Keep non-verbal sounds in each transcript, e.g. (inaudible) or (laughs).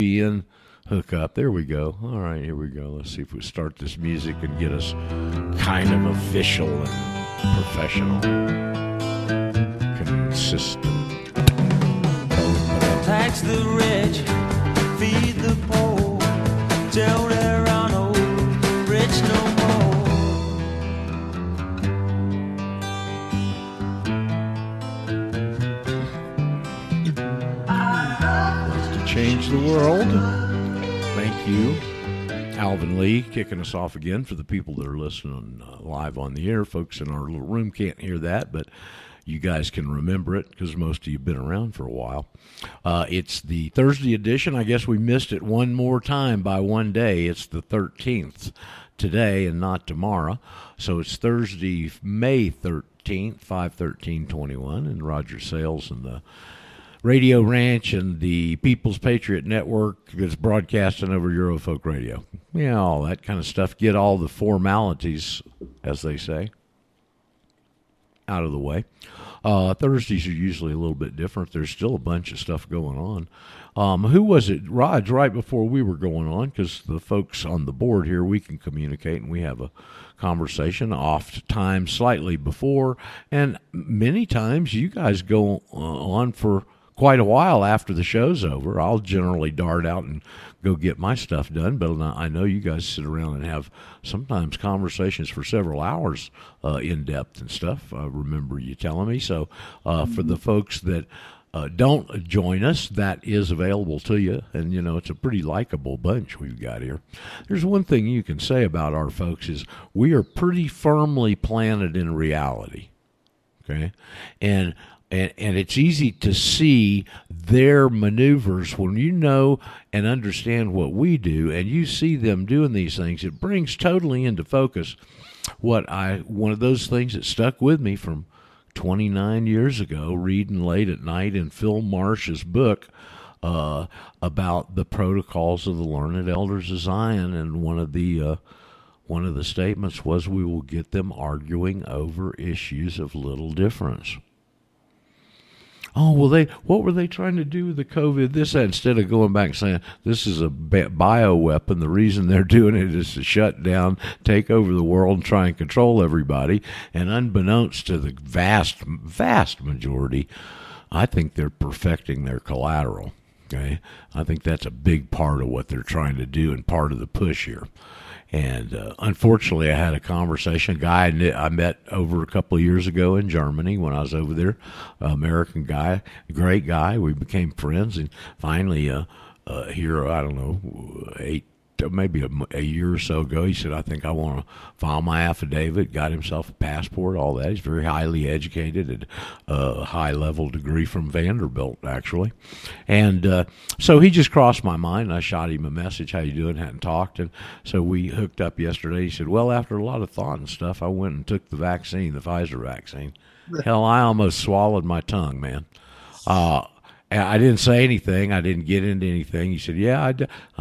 in hook up. There we go. All right, here we go. Let's see if we start this music and get us kind of official and professional, consistent. Tax the rich, feed the poor, the world. Thank you. Alvin Lee kicking us off again for the people that are listening uh, live on the air. Folks in our little room can't hear that, but you guys can remember it because most of you have been around for a while. Uh, it's the Thursday edition. I guess we missed it one more time by one day. It's the 13th today and not tomorrow. So it's Thursday, May 13th, 51321, and Roger Sayles and the Radio Ranch and the People's Patriot Network that's broadcasting over Eurofolk Radio. Yeah, all that kind of stuff. Get all the formalities, as they say, out of the way. Uh, Thursdays are usually a little bit different. There's still a bunch of stuff going on. Um, who was it? Raj, right before we were going on, because the folks on the board here, we can communicate and we have a conversation oft times slightly before. And many times you guys go uh, on for quite a while after the show's over. I'll generally dart out and go get my stuff done, but I know you guys sit around and have sometimes conversations for several hours uh, in depth and stuff. I remember you telling me. So uh, for the folks that uh, don't join us, that is available to you. And, you know, it's a pretty likable bunch we've got here. There's one thing you can say about our folks is we are pretty firmly planted in reality. Okay. And and, and it's easy to see their maneuvers. When you know and understand what we do and you see them doing these things it brings totally into focus what i one of those things that stuck with me from 29 years ago reading late at night in phil marsh's book uh, about the protocols of the learned elders of zion. And one of the uh, one of the statements was we will get them arguing over issues of little difference oh well they what were they trying to do with the covid this that instead of going back saying this is a bio weapon the reason they're (laughs) doing it is to shut down take over the world and try and control everybody and unbeknownst to the vast vast majority i think they're perfecting their collateral okay? I think that's a big part of what they're trying to do and part of the push here and uh, unfortunately, I had a conversation. A guy I met over a couple of years ago in Germany when I was over there. American guy, great guy. We became friends, and finally, uh, uh, here I don't know, eight maybe a, a, year or so ago, he said, "I think I want to file my affidavit." Got himself a passport, all that. He's very highly educated, at a high level degree from Vanderbilt, actually, and uh, so he just crossed my mind. I shot him a message, "How you doing?" Hadn't talked, and so we hooked up yesterday. He said, "Well, after a lot of thought and stuff, I went and took the vaccine, the Pfizer vaccine. Hell, I almost swallowed my tongue, man." Uh, I didn't say anything. I didn't get into anything. He said, "Yeah, I,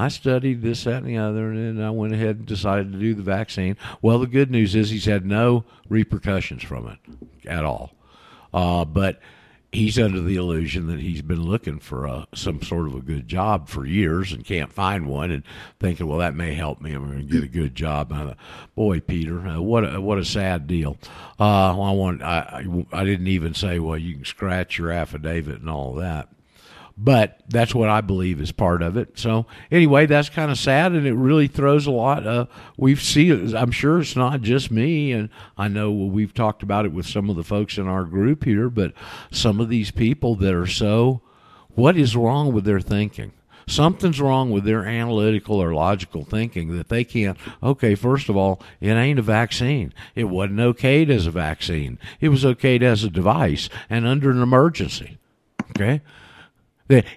I studied this, that, and the other, and then I went ahead and decided to do the vaccine." Well, the good news is he's had no repercussions from it at all. Uh, but he's under the illusion that he's been looking for a, some sort of a good job for years and can't find one, and thinking, "Well, that may help me. I'm going to get a good job." Thought, Boy, Peter, uh, what a, what a sad deal. Uh, I want I, I didn't even say, "Well, you can scratch your affidavit and all that." But that's what I believe is part of it. So anyway, that's kind of sad, and it really throws a lot. Uh, we've seen. I'm sure it's not just me, and I know we've talked about it with some of the folks in our group here. But some of these people that are so, what is wrong with their thinking? Something's wrong with their analytical or logical thinking that they can't. Okay, first of all, it ain't a vaccine. It wasn't okayed as a vaccine. It was okayed as a device and under an emergency. Okay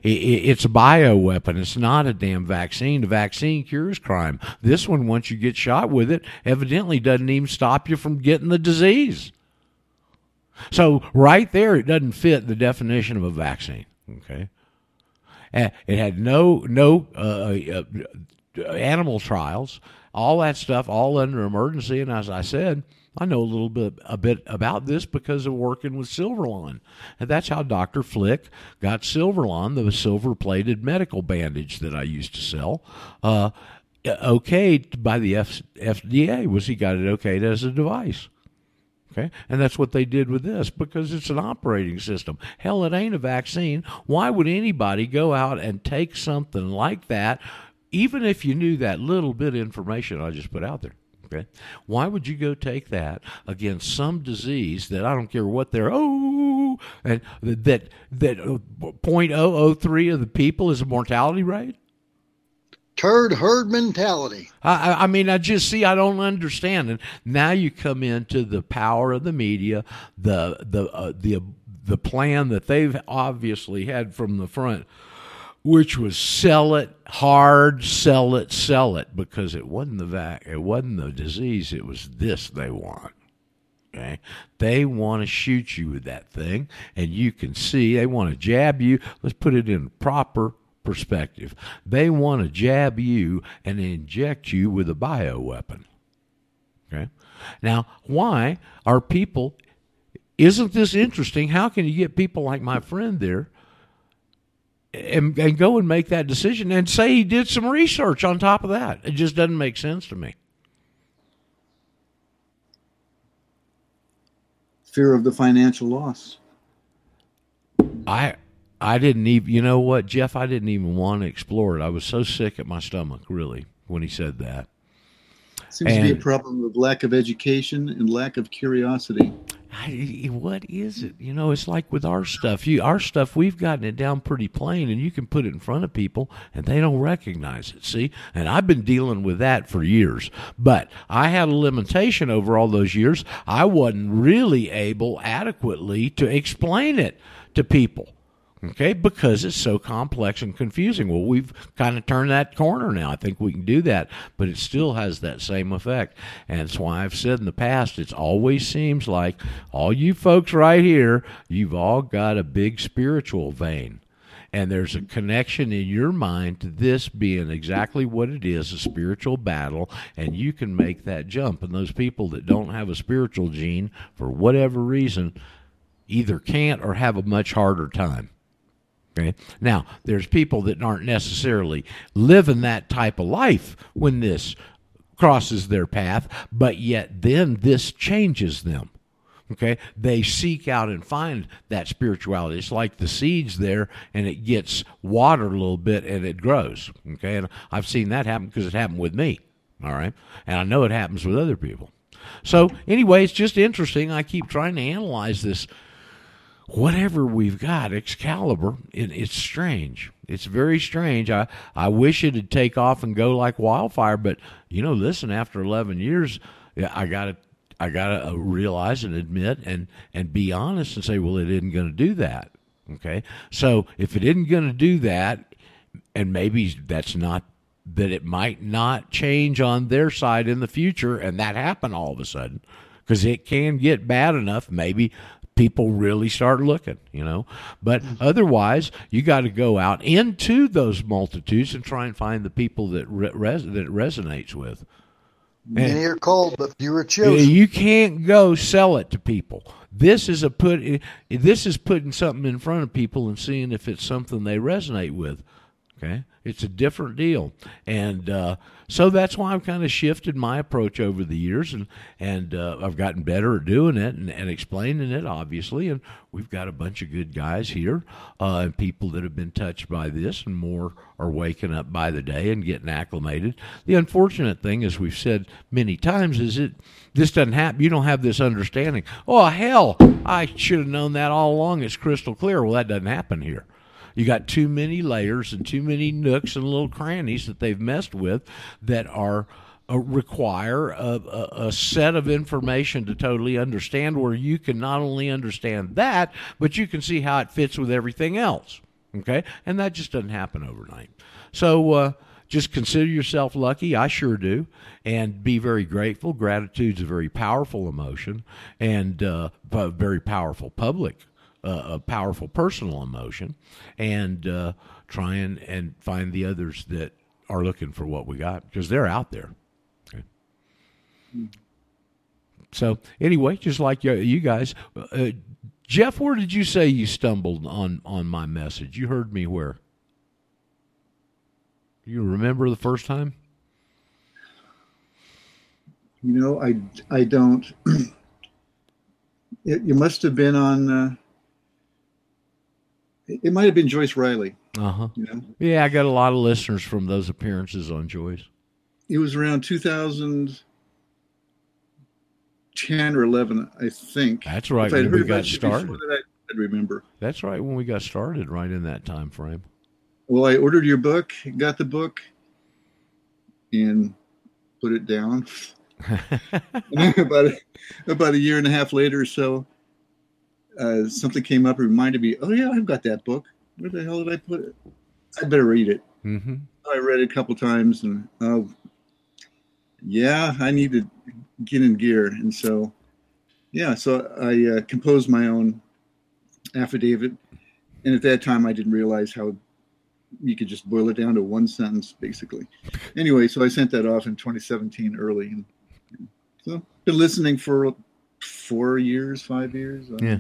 it's a bio weapon. It's not a damn vaccine. The vaccine cures crime. This one, once you get shot with it, evidently doesn't even stop you from getting the disease. So right there, it doesn't fit the definition of a vaccine. Okay, it had no no uh, uh, animal trials, all that stuff, all under emergency. And as I said, I know a little bit a bit about this because of working with Silverlon, and that's how Doctor Flick got Silverlon, the silver-plated medical bandage that I used to sell. Uh, okayed by the F- FDA was he got it okayed as a device. Okay, and that's what they did with this because it's an operating system. Hell, it ain't a vaccine. Why would anybody go out and take something like that, even if you knew that little bit of information I just put out there? Okay, why would you go take that against some disease that I don't care what they're oh and that that uh, point oh oh three of the people is a mortality rate? turd herd mentality. I, I mean, I just see. I don't understand. And now you come into the power of the media, the the uh, the the plan that they've obviously had from the front, which was sell it hard, sell it, sell it, because it wasn't the vac, it wasn't the disease. It was this they want. Okay. They want to shoot you with that thing, and you can see they want to jab you. Let's put it in proper perspective. They want to jab you and inject you with a bioweapon. Okay? Now, why are people isn't this interesting? How can you get people like my friend there and, and go and make that decision and say he did some research on top of that? It just doesn't make sense to me. Fear of the financial loss. I I didn't even, you know what, Jeff, I didn't even want to explore it. I was so sick at my stomach, really, when he said that. Seems and, to be a problem of lack of education and lack of curiosity. I, what is it? You know, it's like with our stuff. You, our stuff, we've gotten it down pretty plain, and you can put it in front of people, and they don't recognize it. See, and I've been dealing with that for years. But I had a limitation over all those years. I wasn't really able adequately to explain it to people. Okay, because it's so complex and confusing. Well, we've kind of turned that corner now. I think we can do that, but it still has that same effect. And that's why I've said in the past, it always seems like all you folks right here, you've all got a big spiritual vein. And there's a connection in your mind to this being exactly what it is a spiritual battle, and you can make that jump. And those people that don't have a spiritual gene, for whatever reason, either can't or have a much harder time. Okay. Now, there's people that aren't necessarily living that type of life when this crosses their path, but yet then this changes them. Okay, they seek out and find that spirituality. It's like the seeds there, and it gets watered a little bit, and it grows. Okay, and I've seen that happen because it happened with me. All right, and I know it happens with other people. So, anyway, it's just interesting. I keep trying to analyze this whatever we've got, Excalibur, it, it's strange. It's very strange. I, I wish it'd take off and go like wildfire, but you know, listen, after 11 years, I got to I got to uh, realize and admit and and be honest and say, well, it isn't going to do that. Okay, so if it isn't going to do that, and maybe that's not that it might not change on their side in the future, and that happen all of a sudden because it can get bad enough. Maybe people really start looking, you know. But mm-hmm. otherwise, you got to go out into those multitudes and try and find the people that res- that resonates with. Many are called, but few are chosen. You can't go sell it to people. This is a put. This is putting something in front of people and seeing if it's something they resonate with. Okay, it's a different deal, and uh, so that's why I've kind of shifted my approach over the years, and and uh, I've gotten better at doing it and, and, explaining it, obviously. And we've got a bunch of good guys here, uh, and people that have been touched by this, and more are waking up by the day and getting acclimated. The unfortunate thing, as we've said many times, is it this doesn't happen. You don't have this understanding. Oh hell, I should have known that all along. It's crystal clear. Well, that doesn't happen here. You got too many layers and too many nooks and little crannies that they've messed with that are uh, require a, a, a, set of information to totally understand where you can not only understand that, but you can see how it fits with everything else. Okay? And that just doesn't happen overnight. So, uh, just consider yourself lucky. I sure do. And be very grateful. Gratitude's a very powerful emotion and uh, very powerful public a powerful personal emotion, and uh, try and, and find the others that are looking for what we got because they're out there. Okay. So anyway, just like you, you guys, uh, Jeff, where did you say you stumbled on on my message? You heard me where? You remember the first time? You know, I I don't. (clears throat) it, you must have been on. Uh, it might have been Joyce Riley. Uh huh. You know? Yeah, I got a lot of listeners from those appearances on Joyce. It was around 2010 or 11, I think. That's right. When we got started. That, I'd remember. That's right. When we got started, right in that time frame. Well, I ordered your book, got the book, and put it down. (laughs) (laughs) about a, about a year and a half later or so, uh, something came up and reminded me, "Oh yeah, I've got that book. Where the hell did I put it? I better read it." Mm-hmm. I read it a couple times, and oh, yeah, I need to get in gear, and so yeah, so I uh, composed my own affidavit, and at that time I didn't realize how you could just boil it down to one sentence, basically. Anyway, so I sent that off in 2017 early, and so been listening for four years, five years. Yeah.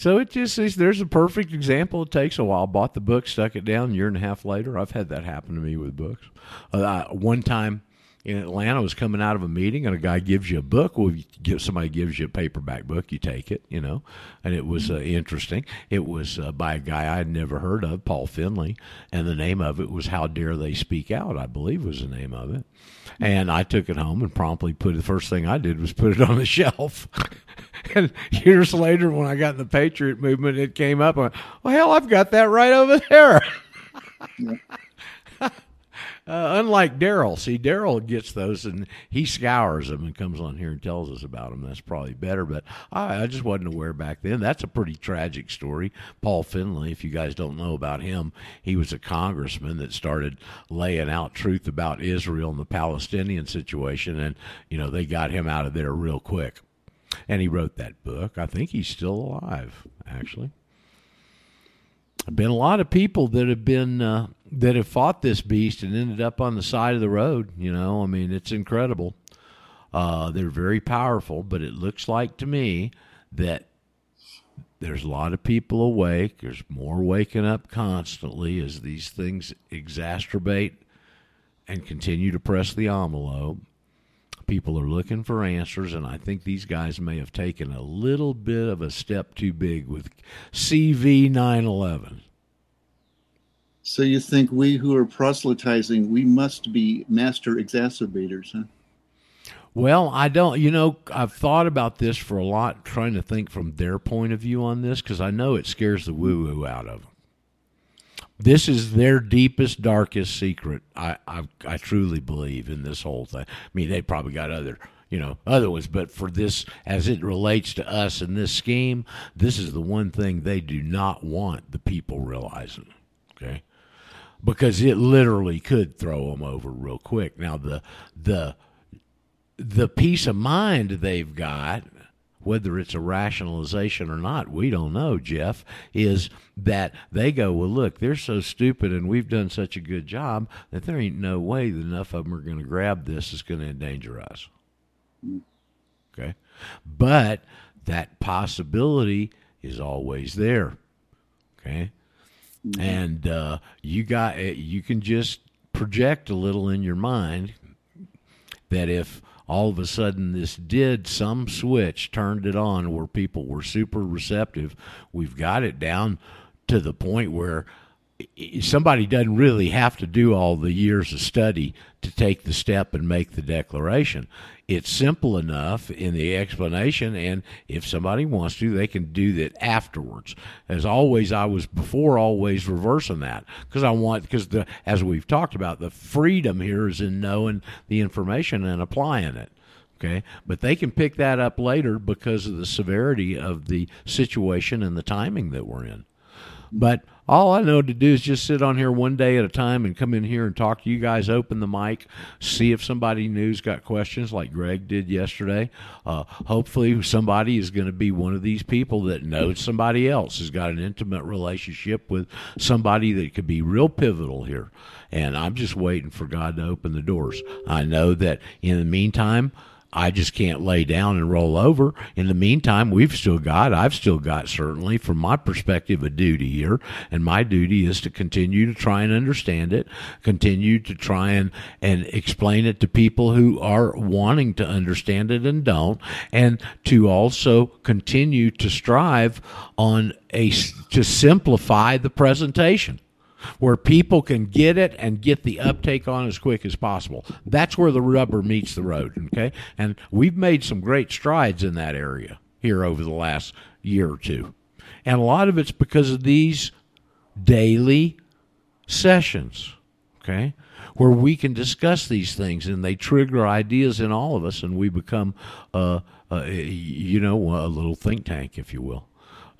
So it just is, there's a perfect example. It takes a while. Bought the book, stuck it down. A year and a half later, I've had that happen to me with books. Uh, one time, in Atlanta, was coming out of a meeting, and a guy gives you a book. Well, give, somebody gives you a paperback book, you take it, you know. And it was uh, interesting. It was uh, by a guy I had never heard of, Paul Findley, and the name of it was "How Dare They Speak Out," I believe was the name of it. And I took it home and promptly put it. The first thing I did was put it on the (laughs) shelf. (laughs) and years later, when I got in the Patriot movement, it came up. I went, "Well, hell, I've got that right over there." Uh, unlike Daryl, see, Daryl gets those and he scours them and comes on here and tells us about them. That's probably better, but I, I just wasn't aware back then. That's a pretty tragic story. Paul Findley, if you guys don't know about him, he was a congressman that started laying out truth about Israel and the Palestinian situation, and you know they got him out of there real quick. And he wrote that book. I think he's still alive, actually been a lot of people that have been uh, that have fought this beast and ended up on the side of the road. You know, I mean, it's incredible. Uh, they're very powerful, but it looks like to me that there's a lot of people awake. There's more waking up constantly as these things exacerbate and continue to press the envelope. People are looking for answers, and I think these guys may have taken a little bit of a step too big with CV 911. So you think we who are proselytizing, we must be master exacerbators, huh? Well, I don't. You know, I've thought about this for a lot, trying to think from their point of view on this, because I know it scares the woo woo out of them. This is their deepest, darkest secret. I, I, I truly believe in this whole thing. I mean, they probably got other, you know, other ones, but for this, as it relates to us in this scheme, this is the one thing they do not want the people realizing. Okay, because it literally could throw them over real quick. Now the the the peace of mind they've got whether it's a rationalization or not, we don't know, Jeff, is that they go, well, look, they're so stupid and we've done such a good job that there ain't no way that enough of them are going to grab this is going to endanger us. Okay. But that possibility is always there. Okay. Mm-hmm. And uh, you got, you can just project a little in your mind that if all of a sudden this did some switch turned it on where people were super receptive we've got it down to the point where somebody doesn't really have to do all the years of study to take the step and make the declaration. It's simple enough in the explanation, and if somebody wants to, they can do that afterwards. As always, I was before always reversing that because I want because the as we've talked about, the freedom here is in knowing the information and applying it. Okay, but they can pick that up later because of the severity of the situation and the timing that we're in. But all I know to do is just sit on here one day at a time and come in here and talk to you guys, open the mic, see if somebody new's got questions like Greg did yesterday. Uh, hopefully, somebody is going to be one of these people that knows somebody else, has got an intimate relationship with somebody that could be real pivotal here. And I'm just waiting for God to open the doors. I know that in the meantime, I just can't lay down and roll over. In the meantime, we've still got, I've still got certainly from my perspective, a duty here. And my duty is to continue to try and understand it, continue to try and, and explain it to people who are wanting to understand it and don't, and to also continue to strive on a, to simplify the presentation where people can get it and get the uptake on as quick as possible. That's where the rubber meets the road, okay? And we've made some great strides in that area here over the last year or two. And a lot of it's because of these daily sessions, okay? Where we can discuss these things and they trigger ideas in all of us and we become, uh, uh, you know, a little think tank, if you will.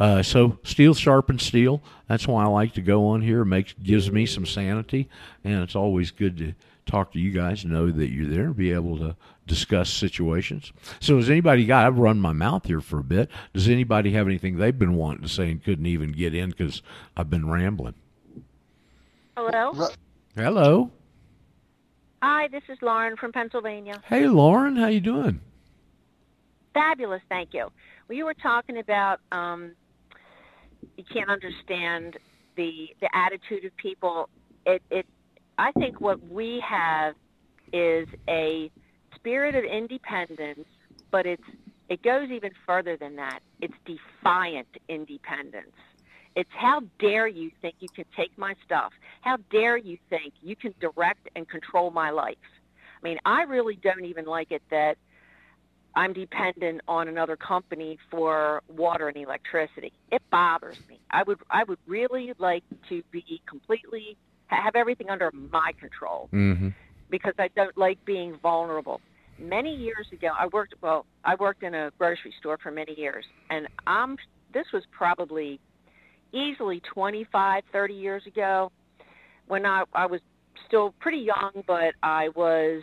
Uh, so steel sharpens steel. That's why I like to go on here. It makes gives me some sanity, and it's always good to talk to you guys, know that you're there, be able to discuss situations. So, has anybody got? I've run my mouth here for a bit. Does anybody have anything they've been wanting to say and couldn't even get in because I've been rambling? Hello. Hello. Hi, this is Lauren from Pennsylvania. Hey, Lauren, how you doing? Fabulous, thank you. Well, you were talking about um, you can't understand the the attitude of people. It it I think what we have is a spirit of independence, but it's it goes even further than that. It's defiant independence. It's how dare you think you can take my stuff? How dare you think you can direct and control my life? I mean, I really don't even like it that I'm dependent on another company for water and electricity. It bothers me. I would I would really like to be completely have everything under my control mm-hmm. because I don't like being vulnerable. Many years ago, I worked well. I worked in a grocery store for many years, and I'm this was probably easily 25, 30 years ago when I I was still pretty young, but I was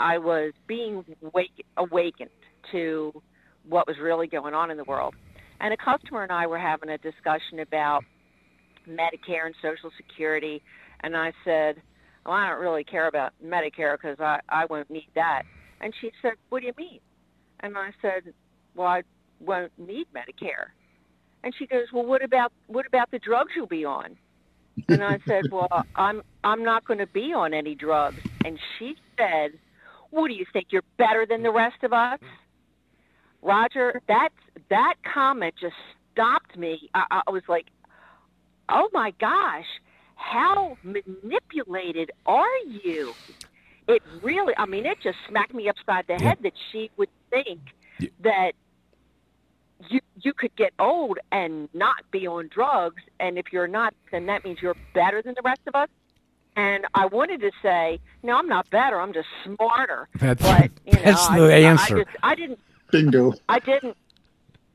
I was being wake, awakened to what was really going on in the world. And a customer and I were having a discussion about Medicare and Social Security, and I said, well, I don't really care about Medicare because I, I won't need that. And she said, what do you mean? And I said, well, I won't need Medicare. And she goes, well, what about what about the drugs you'll be on? And I said, (laughs) well, I'm I'm not going to be on any drugs. And she said, what do you think? You're better than the rest of us? Roger, that that comment just stopped me. I, I was like, "Oh my gosh, how manipulated are you?" It really, I mean, it just smacked me upside the head that she would think that you you could get old and not be on drugs, and if you're not, then that means you're better than the rest of us. And I wanted to say, no, I'm not better. I'm just smarter. That's, but, (laughs) you know, that's I, the I, answer. I, just, I didn't. Bingo. I didn't.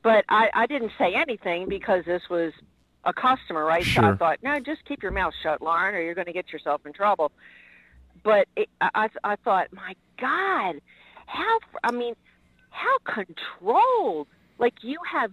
But I, I didn't say anything because this was a customer, right? Sure. So I thought, no, just keep your mouth shut, Lauren, or you're going to get yourself in trouble. But it, I, I thought, my God, how? I mean, how controlled? Like you have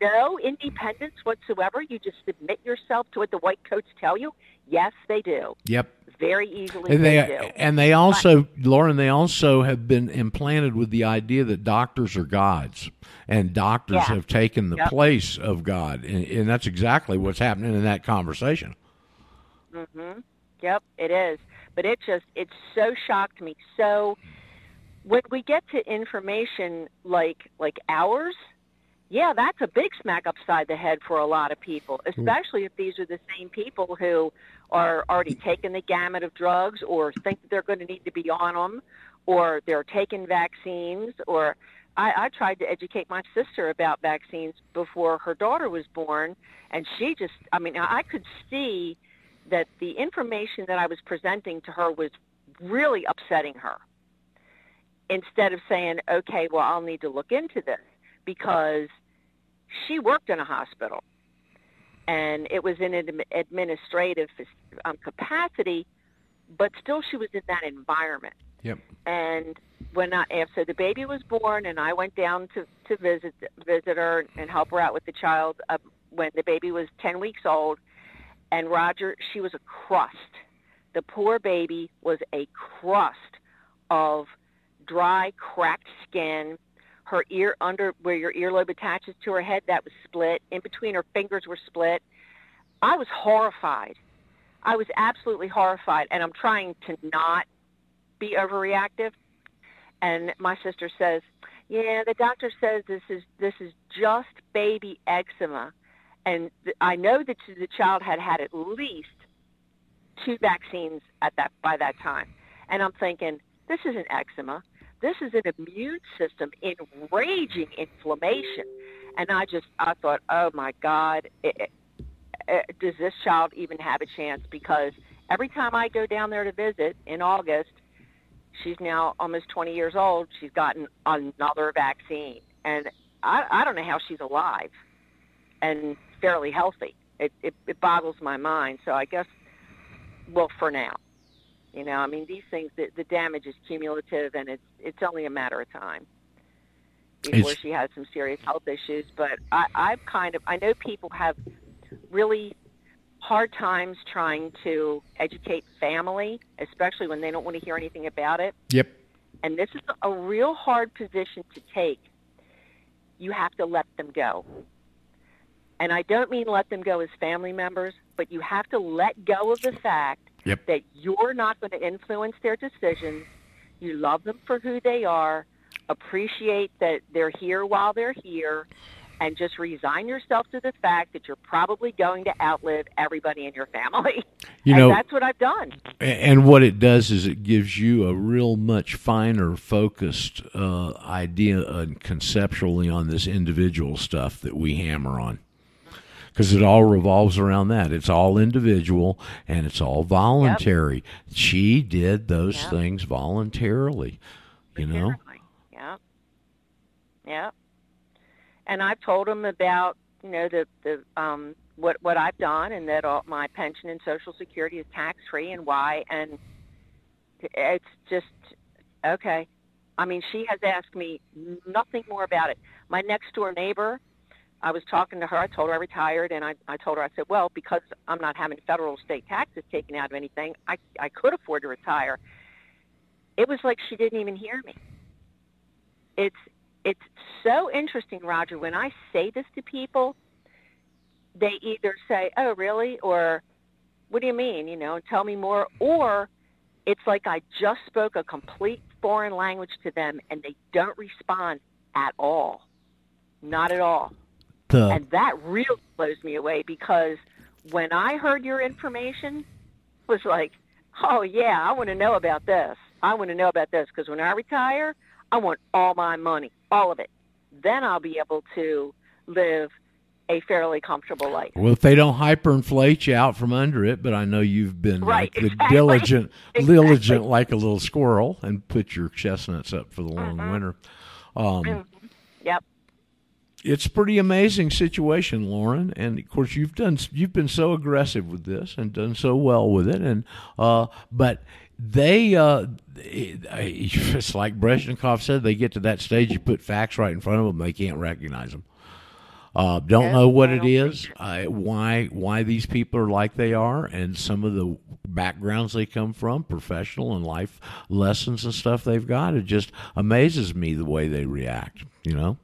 no independence whatsoever. You just submit yourself to what the white coats tell you. Yes, they do. Yep. Very easily And they, they do. and they also, Lauren, they also have been implanted with the idea that doctors are gods, and doctors Yeah. have taken the Yep. place of God, and, and that's exactly what's happening in that conversation. hmm Yep, it is. But it just it so shocked me. So when we get to information like like ours, yeah, that's a big smack upside the head for a lot of people, especially if these are the same people who are already (clears throat) taking the gamut of drugs or think that they're going to need to be on them or they're taking vaccines or I, I tried to educate my sister about vaccines before her daughter was born and she just I mean I could see that the information that I was presenting to her was really upsetting her. Instead of saying, okay, well, I'll need to look into this because she worked in a hospital and it was in an administrative um, capacity, but still she was in that environment. Yep. And when I, after the baby was born and I went down to, to visit, visit her and help her out with the child uh, when the baby was 10 weeks old, and Roger, she was a crust. The poor baby was a crust of dry, cracked skin. Her ear under where your earlobe attaches to her head that was split. In between her fingers were split. I was horrified. I was absolutely horrified, and I'm trying to not be overreactive. And my sister says, "Yeah, the doctor says this is this is just baby eczema." And th- I know that the child had had at least two vaccines at that by that time. And I'm thinking, this isn't eczema. This is an immune system enraging inflammation. And I just, I thought, oh my God, it, it, does this child even have a chance? Because every time I go down there to visit in August, she's now almost 20 years old. She's gotten another vaccine. And I, I don't know how she's alive and fairly healthy. It, it, it boggles my mind. So I guess, well, for now. You know, I mean, these things, the, the damage is cumulative, and it's it's only a matter of time before it's, she has some serious health issues. But I, I've kind of, I know people have really hard times trying to educate family, especially when they don't want to hear anything about it. Yep. And this is a real hard position to take. You have to let them go. And I don't mean let them go as family members, but you have to let go of the fact yep. that you're not going to influence their decisions. You love them for who they are, appreciate that they're here while they're here, and just resign yourself to the fact that you're probably going to outlive everybody in your family. You and know, that's what I've done. And what it does is it gives you a real much finer focused uh, idea and conceptually on this individual stuff that we hammer on because it all revolves around that. It's all individual and it's all voluntary. Yep. She did those yep. things voluntarily, you know. Yeah, yeah. And I've told them about you know the the um what what I've done and that all, my pension and Social Security is tax free and why and it's just okay. I mean, she has asked me nothing more about it. My next door neighbor I was talking to her. I told her I retired, and I, I told her, I said, well, because I'm not having federal state taxes taken out of anything, I, I could afford to retire. It was like she didn't even hear me. It's it's so interesting, Roger. When I say this to people, they either say, "Oh, really?" or "What do you mean?" You know, tell me more. Or it's like I just spoke a complete foreign language to them, and they don't respond at all. Not at all. The, and that really blows me away because when I heard your information, was like, oh yeah, I want to know about this. I want to know about this because when I retire, I want all my money, all of it. Then I'll be able to live a fairly comfortable life. Well, if they don't hyperinflate you out from under it, but I know you've been right, like exactly. diligent, (laughs) exactly. diligent like a little squirrel, and put your chestnuts up for the long mm-hmm. winter. Um. Yep it's a pretty amazing situation, Lauren. And of course, you've done you've been so aggressive with this and done so well with it. And uh, but they uh, (laughs) it's like Bezmenov said, they get to that stage, you put facts right in front of them, they can't recognize them. Uh, don't know what it is, uh, why why these people are like they are, and some of the backgrounds they come from, professional and life lessons and stuff they've got. It just amazes me the way they react. You know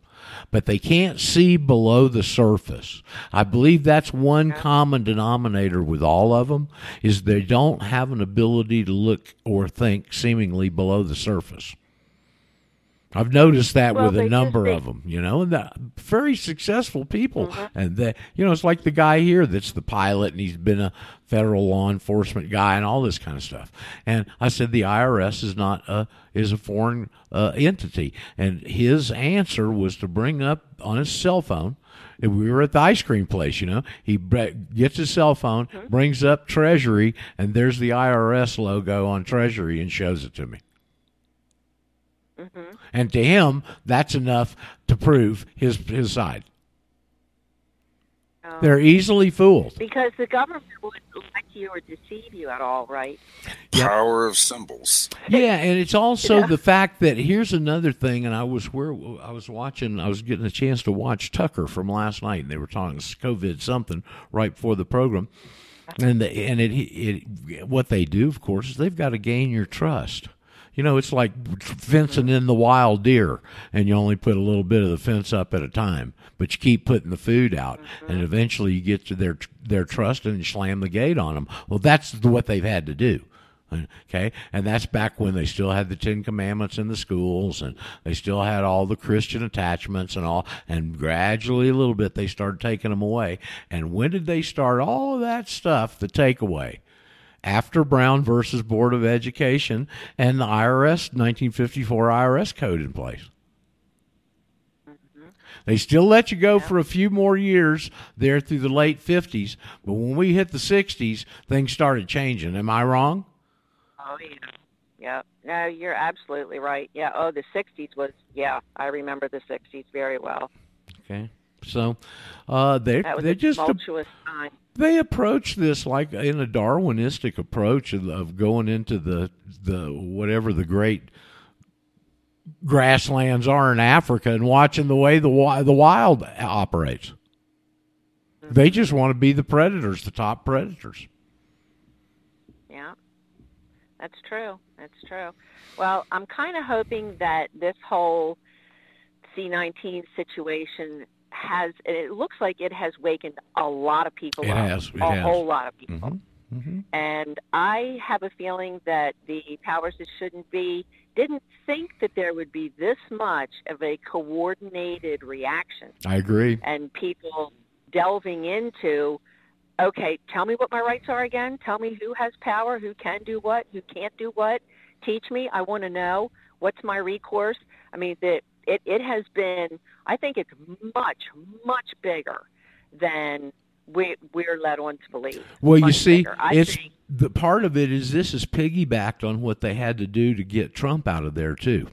but they can't see below the surface. I believe that's one common denominator with all of them is they don't have an ability to look or think seemingly below the surface. I've noticed that well, with a number of them, you know, and very successful people. Mm-hmm. And that, you know, it's like the guy here that's the pilot and he's been a federal law enforcement guy and all this kind of stuff. And I said the IRS is not a is a foreign uh, entity, and his answer was to bring up on his cell phone. We were at the ice cream place, you know. He gets his cell phone, mm-hmm. brings up Treasury, and there's the IRS logo on Treasury, and shows it to me. Mm-hmm. And to him, that's enough to prove his his side. Oh. They're easily fooled because the government would lie to you or deceive you at all, right? Power of symbols. Yeah, and it's also (laughs) yeah. the fact that here's another thing. And I was where I was watching. I was getting a chance to watch Tucker from last night, and they were talking COVID something right before the program. And the, and it, it what they do, of course, is they've got to gain your trust You know, it's like fencing in the wild deer, and you only put a little bit of the fence up at a time, but you keep putting the food out, Mm-hmm. and eventually you get to their their trust and you slam the gate on them. Well, that's what they've had to do. Okay, and that's back when they still had the Ten Commandments in the schools, and they still had all the Christian attachments and all. And gradually, a little bit, they started taking them away. And when did they start all of that stuff? The takeaway after Brown versus Board of Education and the IRS 1954 IRS code in place. They still let you go for a few more years there through the late 50s, but when we hit the 60s, things started changing. Am I wrong? Oh yeah. Yeah. No, you're absolutely right. Yeah. Oh, the '60s was. Yeah, I remember the '60s very well. Okay. So uh, they're, That was they're a just a, tumultuous time. They approach this like in a Darwinistic approach of, of going into the the whatever the great grasslands are in Africa and watching the way the the wild operates. They just want to be the predators, the top predators. Yeah, that's true. That's true. Well, I'm kind of hoping that this whole C19 situation has. It looks like it has wakened a lot of people It up. has, it a has. whole lot of people. Mhm. Mm-hmm. And I have a feeling that the powers that shouldn't be didn't think that there would be this much of a coordinated reaction I agree. and people delving into okay tell me what my rights are again tell me who has power who can do what who can't do what teach me i want to know what's my recourse i mean that it, it has been i think it's much much bigger than we, we're led on to believe Well, you see. I it's think, the part of it is this is piggybacked on what they had to do to get Trump out of there too.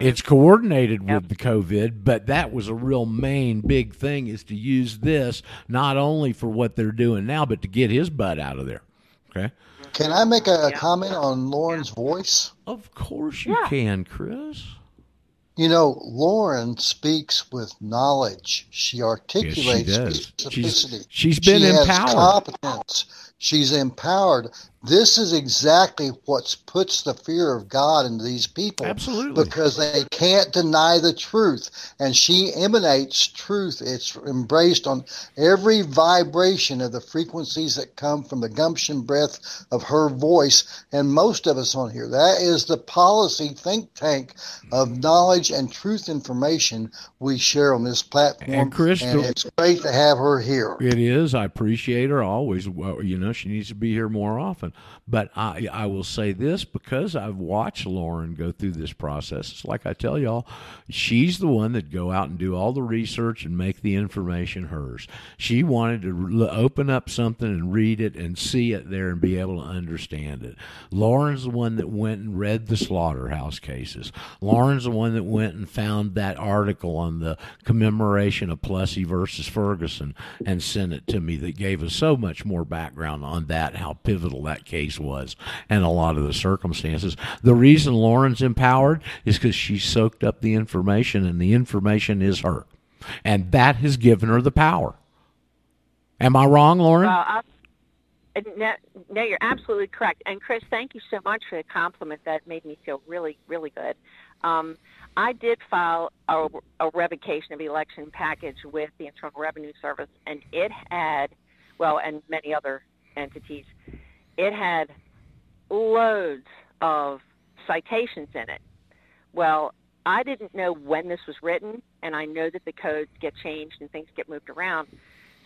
It's coordinated Mm-hmm. Yep. with the COVID, but that was a real main big thing is to use this not only for what they're doing now, but to get his butt out of there. Okay. Can I make a Yeah. comment on Lauren's voice? Of course you Yeah. can, Chris. You know, Lauren speaks with knowledge. She articulates does. specificity. She's- she's been she empowered. Has competence. She's empowered. This is exactly what puts the fear of God into these people. Absolutely. Because they can't deny the truth. And she emanates truth. It's embraced on every vibration of the frequencies that come from the gumption breath of her voice. And most of us on here, that is the policy think tank of knowledge and truth information we share on this platform. And Crystal- and it's great to have her here. It is. I appreciate her always. Well, you know, she needs to be here more often. But I, I will say this because I've watched Lauren go through this process. It's like I tell y'all, she's the one that go out and do all the research and make the information hers. She wanted to open up something and read it and see it there and be able to understand it. Lauren's the one that went and read the slaughterhouse cases. Lauren's the one that went and found that article on the commemoration of Plessy versus Ferguson and sent it to me that gave us so much more background on that, how pivotal that case was, and a lot of the circumstances. The reason Lauren's empowered is because she soaked up the information, and the information is her. And that has given her the power. Am I wrong, Lauren? Well, no, no, you're absolutely correct. And Chris, thank you so much for the compliment. That made me feel really, really good. Um, I did file a, a revocation of election package with the Internal Revenue Service, and it had, well, and many other entities, it had loads of citations in it. Well, I didn't know when this was written, and I know that the codes get changed and things get moved around.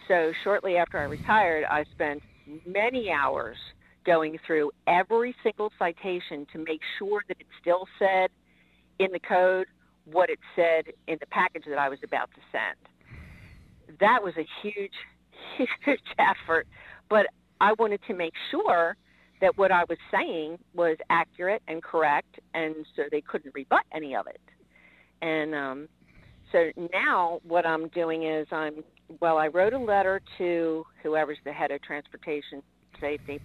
So shortly after I retired, I spent many hours going through every single citation to make sure that it still said in the code what it said in the package that I was about to send. That was a huge, (laughs) huge effort, but I wanted to make sure that what I was saying was accurate and correct, and so they couldn't rebut any of it. And um, so now what I'm doing is I'm well, I wrote a letter to whoever's the head of transportation safety,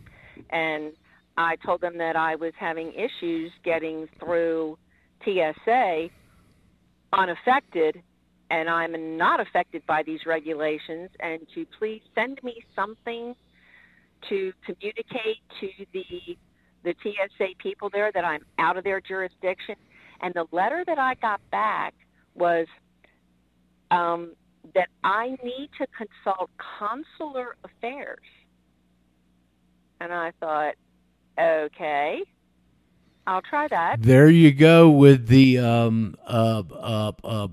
and I told them that I was having issues getting through TSA unaffected, and I'm not affected by these regulations, and to please send me something to communicate to the the TSA people there that I'm out of their jurisdiction. And the letter that I got back was um, that I need to consult consular affairs. And I thought, okay, I'll try that. There you go with the um, uh, uh, uh,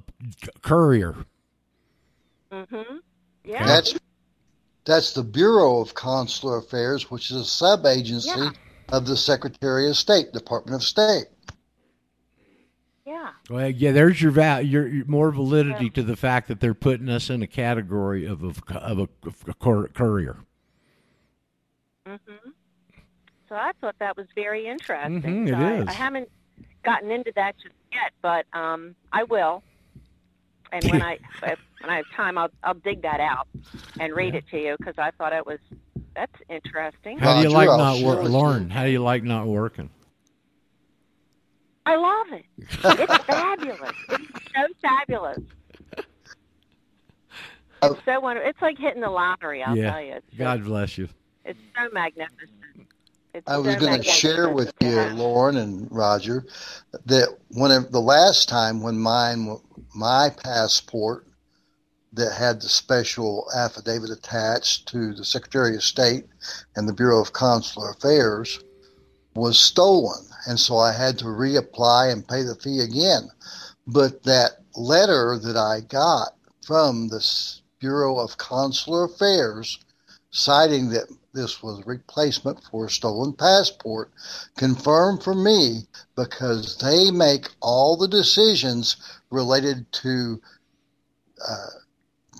courier. Mm-hmm. Yeah. That's that's the Bureau of Consular Affairs, which is a sub agency Yeah. of the Secretary of State, Department of State. yeah. Well, yeah, there's your val- your, your more validity to the fact that they're putting us in a category of a, of a, of a cour- courier. Mm-hmm. So I thought that was very interesting. Mhm, So it I, is. I haven't gotten into that just yet, but um, I will. And (laughs) when I if, when I have time, I'll I'll dig that out and read it to you because I thought it was that's interesting. How do you Roger, like not share working, Lauren? How do you like not working? I love it. It's (laughs) fabulous. It's so fabulous. Oh. It's so wonderful. It's like hitting the lottery. I'll Yeah. tell you. It's just- God bless you. It's so magnificent. It's I was so going to share with you, have. Lauren and Roger, that when the last time when mine, my passport that had the special affidavit attached to the Secretary of State and the Bureau of Consular Affairs was stolen, and so I had to reapply and pay the fee again. But that letter that I got from the Bureau of Consular Affairs citing that this was replacement for a stolen passport confirmed for me because they make all the decisions related to uh,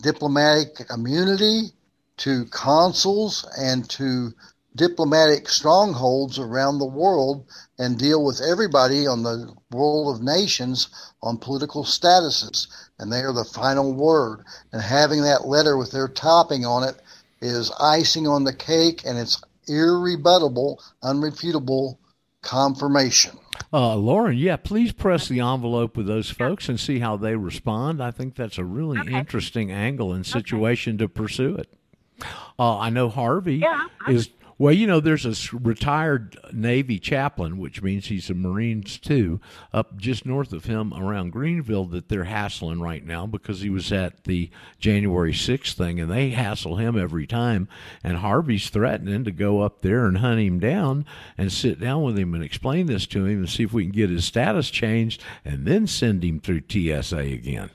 diplomatic immunity, to consuls, and to diplomatic strongholds around the world and deal with everybody on the world of nations on political statuses. And they are the final word. And having that letter with their topping on it is icing on the cake and it's irrebuttable, unrefutable confirmation. Uh, Lauren, yeah, please press the envelope with those folks and see how they respond. I think that's a really Okay. interesting angle and situation to pursue it. Uh, I know Harvey Yeah, is well. You know, there's a retired Navy chaplain, which means he's a Marines too, up just north of him around Greenville that they're hassling right now because he was at the January 6th thing, and they hassle him every time. And Harvey's threatening to go up there and hunt him down and sit down with him and explain this to him and see if we can get his status changed and then send him through TSA again.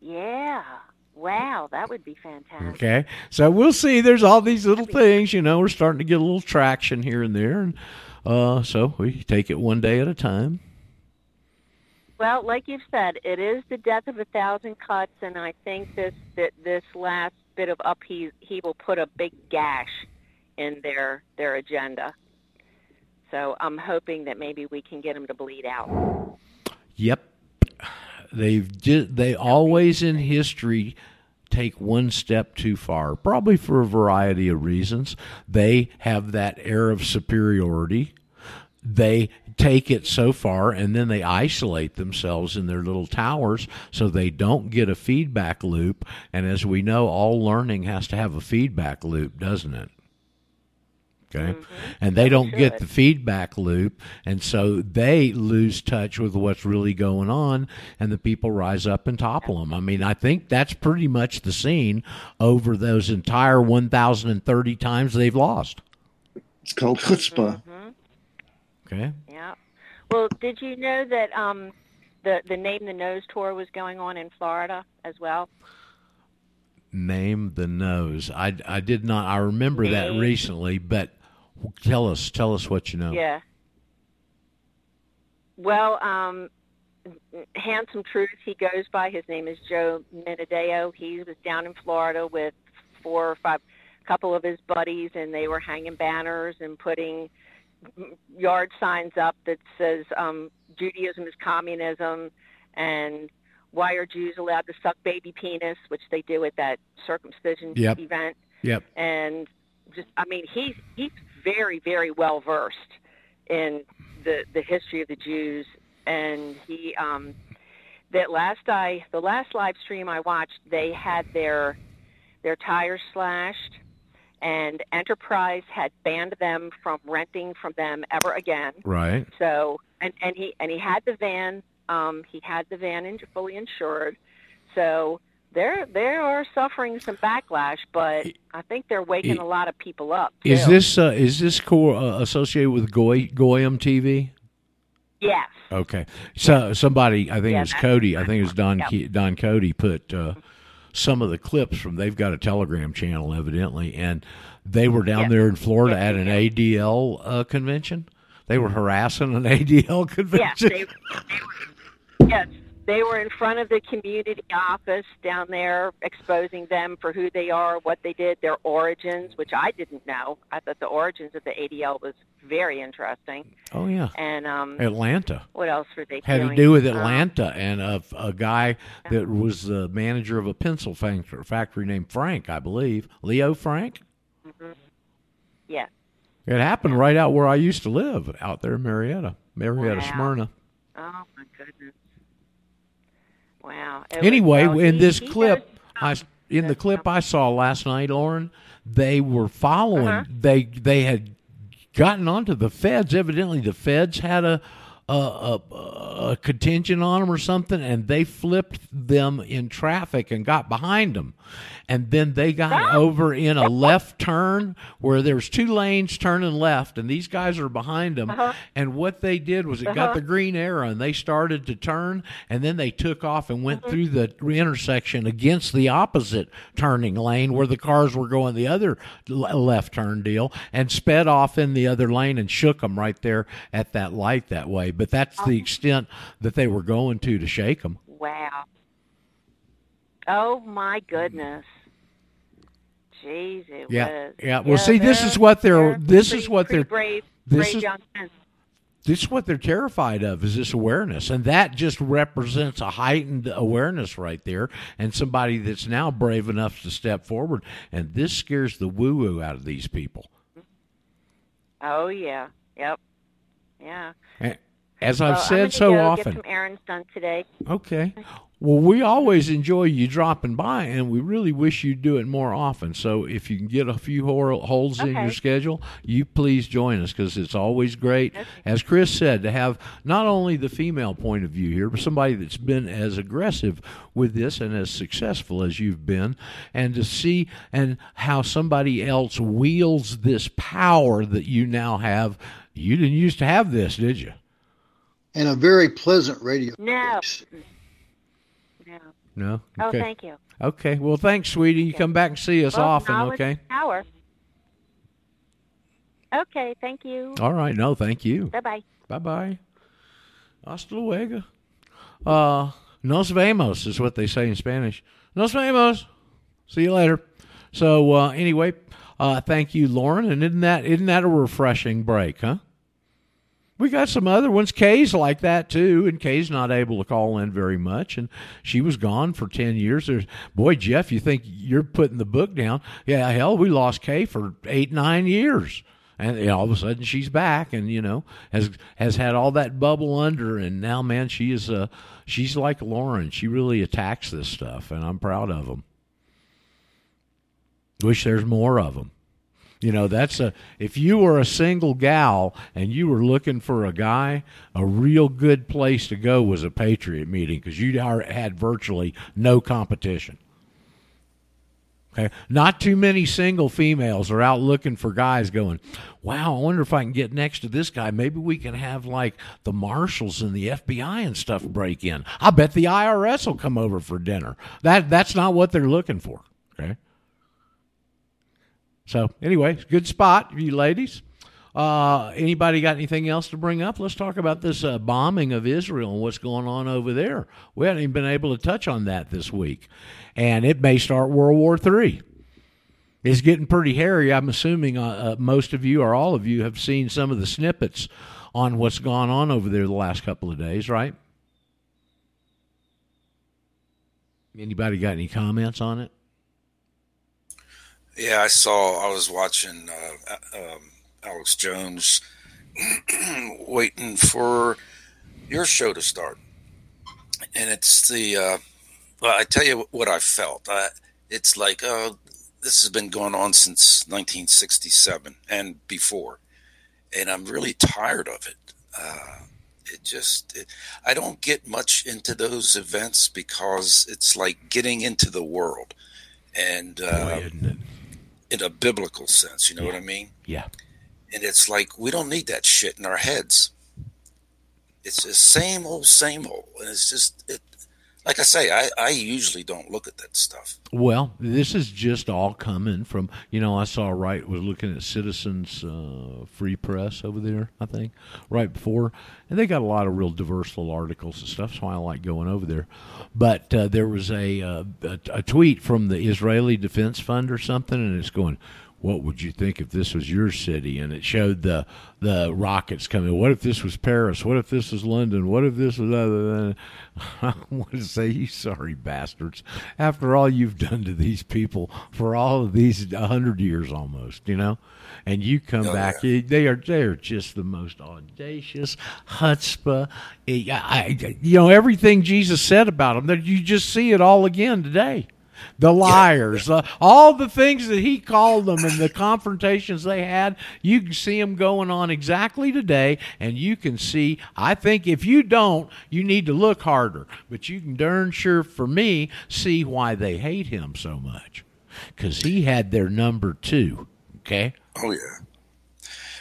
Yeah. Wow, that would be fantastic. Okay, so we'll see. There's all these little things, you know. We're starting to get a little traction here and there, and uh, so we take it one day at a time. Well, like you've said, it is the death of a thousand cuts, and I think this that this last bit of upheaval put a big gash in their their agenda. So I'm hoping that maybe we can get them to bleed out. Yep, they've ju- they always in history take one step too far, probably for a variety of reasons. They have that air of superiority. They take it so far and then they isolate themselves in their little towers so they don't get a feedback loop. And as we know, all learning has to have a feedback loop, doesn't it? Okay. And they don't get the feedback loop. And so they lose touch with what's really going on, and the people rise up and topple them. I mean, I think that's pretty much the scene over those entire 1,030 times they've lost. It's called chutzpah. Okay. Yeah. Well, did you know that um, the the name the nose tour was going on in Florida as well? Name the nose. I, I did not, I remember that recently, but tell us, tell us what you know. Yeah. Well, um, Handsome Truth, he goes by. His name is Joe Minadeo. He was down in Florida with four or five, couple of his buddies, and they were hanging banners and putting yard signs up that says um, Judaism is communism, and why are Jews allowed to suck baby penis, which they do at that circumcision Yep. event Yep. and just I mean he's he's very very well versed in the the history of the Jews and he um that last I the last live stream I watched they had their their tires slashed and Enterprise had banned them from renting from them ever again. Right. So, and and he and he had the van. Um, he had the van in, fully insured. So they're they are suffering some backlash, but I think they're waking a lot of people up. Is this uh, is this core uh, associated with Goy Goyim TV? Yes. Okay. So somebody, I think Yeah, it was Cody. I think it was Don. Ke- Don Cody put uh, some of the clips from. They've got a Telegram channel, evidently, and they were down Yes. there in Florida Yes, at an. ADL uh, convention. They were harassing an ADL Yes, convention. they, they were, yes, they were in front of the community office down there, exposing them for who they are, what they did, their origins, which I didn't know. I thought the origins of the ADL was very interesting. oh yeah, And um, Atlanta. what else were they had doing? to do with Um, Atlanta and a, a guy that was the manager of a pencil factory, factory named Frank, I believe, Leo Frank. yeah. It happened right out where I used to live, out there in Marietta, Marietta, Wow. Smyrna. Oh my goodness. Wow. It was- Anyway, well, in this clip, I in the clip I saw last night, Lauren, they were following. Uh-huh. They they had gotten onto the feds. Evidently, the feds had a a, a, a contingent on them or something, and they flipped them in traffic and got behind them. And then they got over in a left turn where there's two lanes turning left, and these guys are behind them. Uh-huh. And what they did was it got the green arrow, and they started to turn, and then they took off and went through the intersection against the opposite turning lane where the cars were going the other left turn deal, and sped off in the other lane and shook them right there at that light that way. But that's the uh-huh. extent that they were going to to shake them. Wow. Oh my goodness. Jeez, it Yeah, was. yeah. Well, see, this is what they're- this pretty- is what they're- brave. this brave is- this is what they're terrified of is this awareness and that just represents a heightened awareness right there and somebody that's now brave enough to step forward and this scares the woo woo out of these people Oh yeah. Yep. Yeah. A- as i've Well, said so go often. Get some errands done today. okay. Well we always enjoy you dropping by and we really wish you'd do it more often. So if you can get a few holes in your schedule you please join us because it's always great. As chris said to have not only the female point of view here but somebody that's been as aggressive with this and as successful as you've been and to see and how somebody else wields this power that you now have. You didn't used to have this did you and a very pleasant radio. No. voice. No. no Oh, thank you. okay well thanks sweetie you come back and see us Well, often okay is Power. Okay, thank you. All right. No, thank you. Bye bye. Bye bye. Hasta luego. Uh, nos vemos is what they say in Spanish. Nos vemos. See you later. So uh, anyway, uh, thank you, Lauren. And isn't that isn't that a refreshing break, huh? We got some other ones. Kay's like that too, and Kay's not able to call in very much, and she was gone for ten years. There's boy, Jeff, you think you're putting the book down? Yeah, hell, we lost Kay for eight, nine years, and you know, all of a sudden she's back, and you know has has had all that bubble under, and now man, she is uh she's like Lauren. She really attacks this stuff, and I'm proud of them. Wish there's more of them. You know, that's a if you were a single gal and you were looking for a guy, a real good place to go was a patriot meeting because you had virtually no competition. Okay, not too many single females are out looking for guys going, "Wow, I wonder if I can get next to this guy. Maybe we can have like the marshals and the FBI and stuff break in. I bet the IRS will come over for dinner." That that's not what they're looking for. Okay. So anyway, good spot, you ladies. Uh, anybody got anything else to bring up? Let's talk about this uh, bombing of Israel and what's going on over there. We haven't even been able to touch on that this week, and it may start World War Three. It's getting pretty hairy. I'm assuming uh, uh, most of you or all of you have seen some of the snippets on what's gone on over there the last couple of days, right? Anybody got any comments on it? Yeah, I saw. I was watching uh, um, Alex Jones, (clears throat) waiting for your show to start, and it's the. Uh, well, I tell you what I felt. I, it's like uh, this has been going on since 1967 and before, and I'm really tired of it. Uh, it just, it, I don't get much into those events because it's like getting into the world, and uh, Boy, in a biblical sense, you know Yeah. what I mean. Yeah. And it's like we don't need that shit in our heads. It's the same old, same old, and it's just it. Like I say, I, I usually don't look at that stuff. Well, this is just all coming from you know I saw right was looking at Citizens uh, Free Press over there I think right before and they got a lot of real diverse little articles and stuff so I like going over there, but uh, there was a, uh, a a tweet from the Israeli Defense Fund or something and it's going. What would you think if this was your city? And it showed the the rockets coming. What if this was Paris? What if this was London? What if this was other? Than? (laughs) I want to say, you sorry bastards. After all you've done to these people for all of these a hundred years almost, you know, and you come Oh, back, they are they are just the most audacious chutzpah. Eh, I, I- you know everything Jesus said about them. That you just see it all again today. The liars, uh, all the things that he called them and the confrontations they had, you can see them going on exactly today. And you can see, I think if you don't, you need to look harder. But you can darn sure, for me, see why they hate him so much. Because he had their number too. Okay? Oh yeah.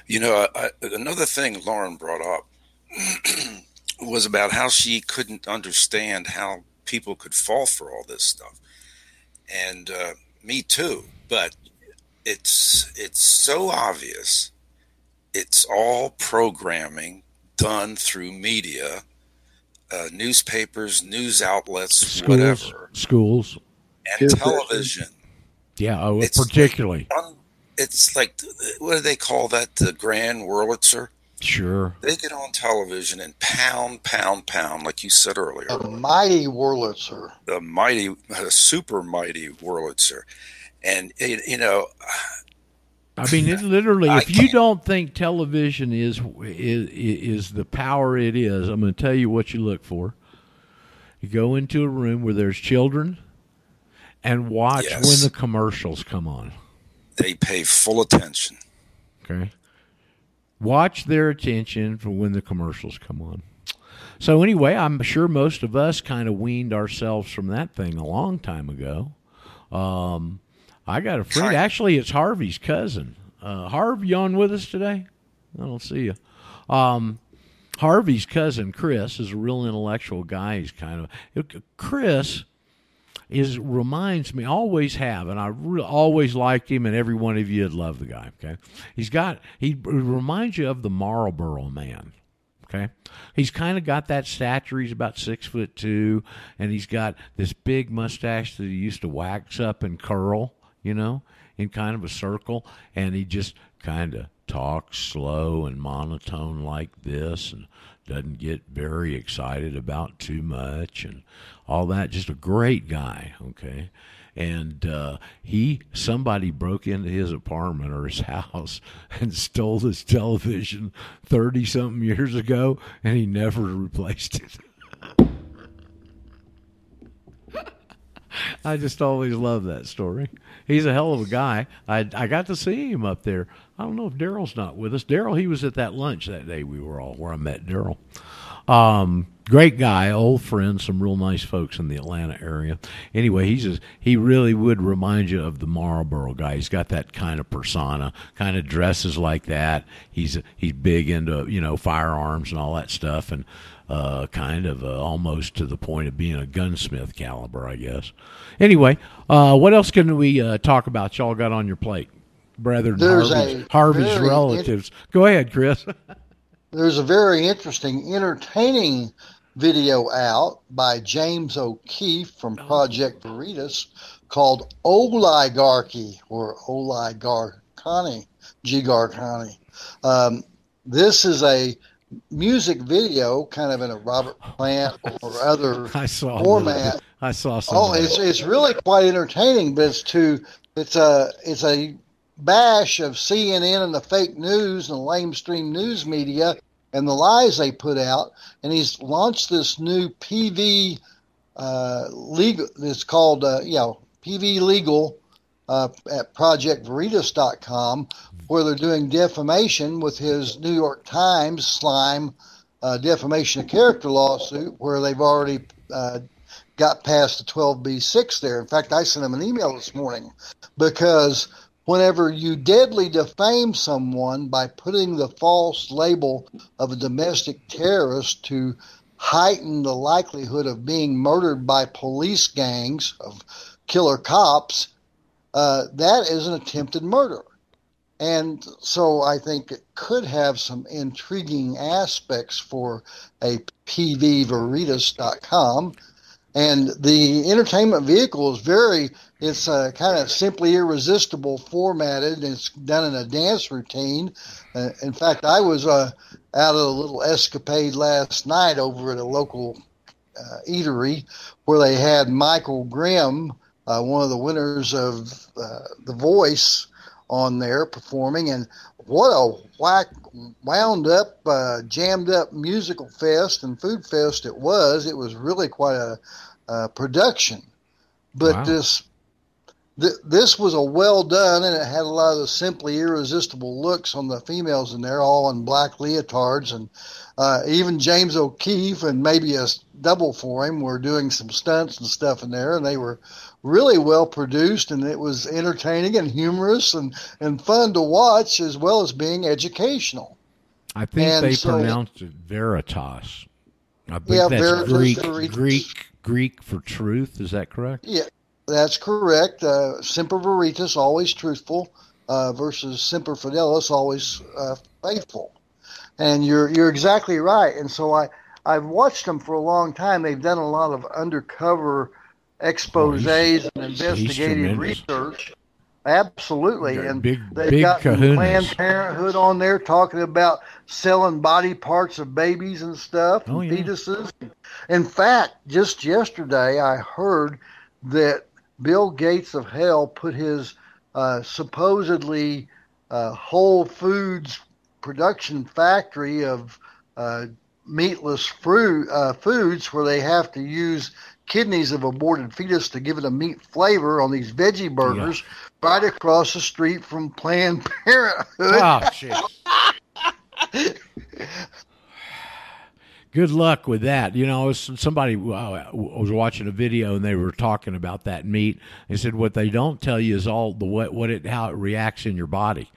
You know, I, another thing Lauren brought up (clears throat) was about how she couldn't understand how people could fall for all this stuff, and uh, me too. But it's it's so obvious. It's all programming done through media, uh, newspapers, news outlets, Schools. whatever, Schools. and television. Yeah, oh, It's particularly. Un- It's like what do they call that? The Grand Wurlitzer. Sure. They get on television and pound, pound, pound, like you said earlier. A mighty Wurlitzer. The mighty, the super mighty Wurlitzer, and it, you know, I mean, it literally. I If you can't- don't think television is is is the power it is, I'm going to tell you what you look for. You go into a room where there's children, and watch Yes. when the commercials come on. they pay full attention. Okay, watch their attention for when the commercials come on. So anyway, I'm sure most of us kind of weaned ourselves from that thing a long time ago. Um, I got a friend. Actually, it's Harvey's cousin. Uh, Harv, you on with us today? I don't see you. Um, Harvey's cousin Chris is a real intellectual guy. He's kind of Chris is reminds me always have, and I re- always liked him, and every one of you would love the guy. Okay, he's got he reminds you of the Marlboro Man. Okay, he's kind of got that stature. He's about six foot two, and he's got this big mustache that he used to wax up and curl. You know, in kind of a circle, and he just kind of talks slow and monotone like this, and doesn't get very excited about too much, and all that. Just a great guy. Okay and uh, he somebody broke into his apartment or his (laughs) house and stole his television 30 something years ago and he never (laughs) replaced it (laughs) i just always love that story he's a hell of a guy. I, I got to see him up there. I don't know if daryl's not with us. Daryl he was at that lunch that day we were all where i met daryl. Um, great guy, old friend, some real nice folks in the Atlanta area. Anyway, he's just, he really would remind you of the Marlboro guy. He's got that kind of persona, kind of dresses like that. He's he's big into you know firearms and all that stuff, and uh, kind of uh, almost to the point of being a gunsmith caliber, I guess. Anyway, uh, what else can we uh, talk about? Y'all got on your plate, brethren, There's Harvey's, Harvey's relatives. Go ahead, Chris. (laughs) There's a very interesting, entertaining video out by James O'Keefe from Project Veritas called Oligarchy or Oligarchani, Gigarchani. Um, this is a music video, kind of in a Robert Plant or other (laughs) I saw format. that. I saw some. Oh, it's it's really quite entertaining, but it's to it's a it's a bash of CNN and the fake news and the lamestream news media and the lies they put out. And he's launched this new PV uh, legal. It's called uh, you know PV legal uh, at ProjectVeritas.com, where they're doing defamation with his New York Times slime uh, defamation of character lawsuit, where they've already uh, got past the 12B6 there. In fact, I sent him an email this morning because whenever you deadly defame someone by putting the false label of a domestic terrorist to heighten the likelihood of being murdered by police gangs of killer cops, uh, that is an attempted murder. And so I think it could have some intriguing aspects for a pvveritas.com. And the entertainment vehicle is very, it's uh, kind of simply irresistible formatted. It's done in a dance routine. Uh, in fact, I was uh, out of a little escapade last night over at a local uh, eatery where they had Michael Grimm, uh, one of the winners of uh, The Voice, on there performing, and what a whack, wound up, uh, jammed up musical fest and food fest it was. It was really quite a, a production. But Wow. this th- this was a well done, and it had a lot of the simply irresistible looks on the females in there, all in black leotards, and uh, even James O'Keefe and maybe a double for him were doing some stunts and stuff in there, and they were really well produced, and it was entertaining and humorous and and fun to watch, as well as being educational. I think And they so- pronounced it Veritas. I think Yeah, that's Veritas, Greek, Veritas. Greek, Greek for truth. Is that correct? Yeah, that's correct. Uh, Semper Veritas, always truthful, uh, versus Semper Fidelis, always uh, faithful. And you're you're exactly right. And so I I've watched them for a long time. They've done a lot of undercover exposés and investigative research. Absolutely, and big- they've big got kahunas. Planned Parenthood on there talking about selling body parts of babies and stuff, Oh, and yeah. fetuses. In fact, just yesterday I heard that Bill Gates of hell put his uh, supposedly uh, Whole Foods production factory of uh, meatless fruit uh, foods, where they have to use kidneys of aborted fetus to give it a meat flavor on these veggie burgers, right across the street from Planned (laughs) Parenthood. Oh, shit. (laughs) Good luck with that. You know, somebody uh, was watching a video and they were talking about that meat. They said what they don't tell you is all the what, what it how it reacts in your body,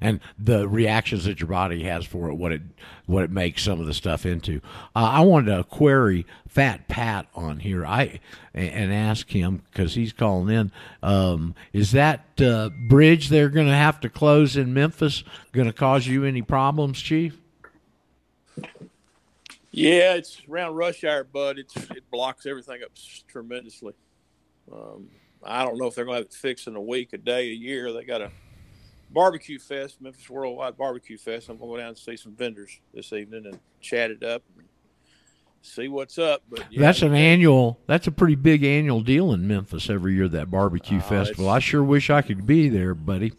and the reactions that your body has for it. What it what it makes some of the stuff into. Uh, I wanted to query Fat Pat on here. I and ask him because he's calling in. Um, is that uh, bridge they're going to have to close in Memphis going to cause you any problems, Chief? Yeah, it's around rush hour, bud. It's it blocks everything up tremendously. Um, I don't know if they're going to have it fixed in a week, a day, a year. They got a barbecue fest, Memphis Worldwide Barbecue Fest. I'm going to go down and see some vendors this evening and chat it up and see what's up. But yeah, that's an annual. That's a pretty big annual deal in Memphis every year. That barbecue Oh, festival. I sure wish I could be there, buddy.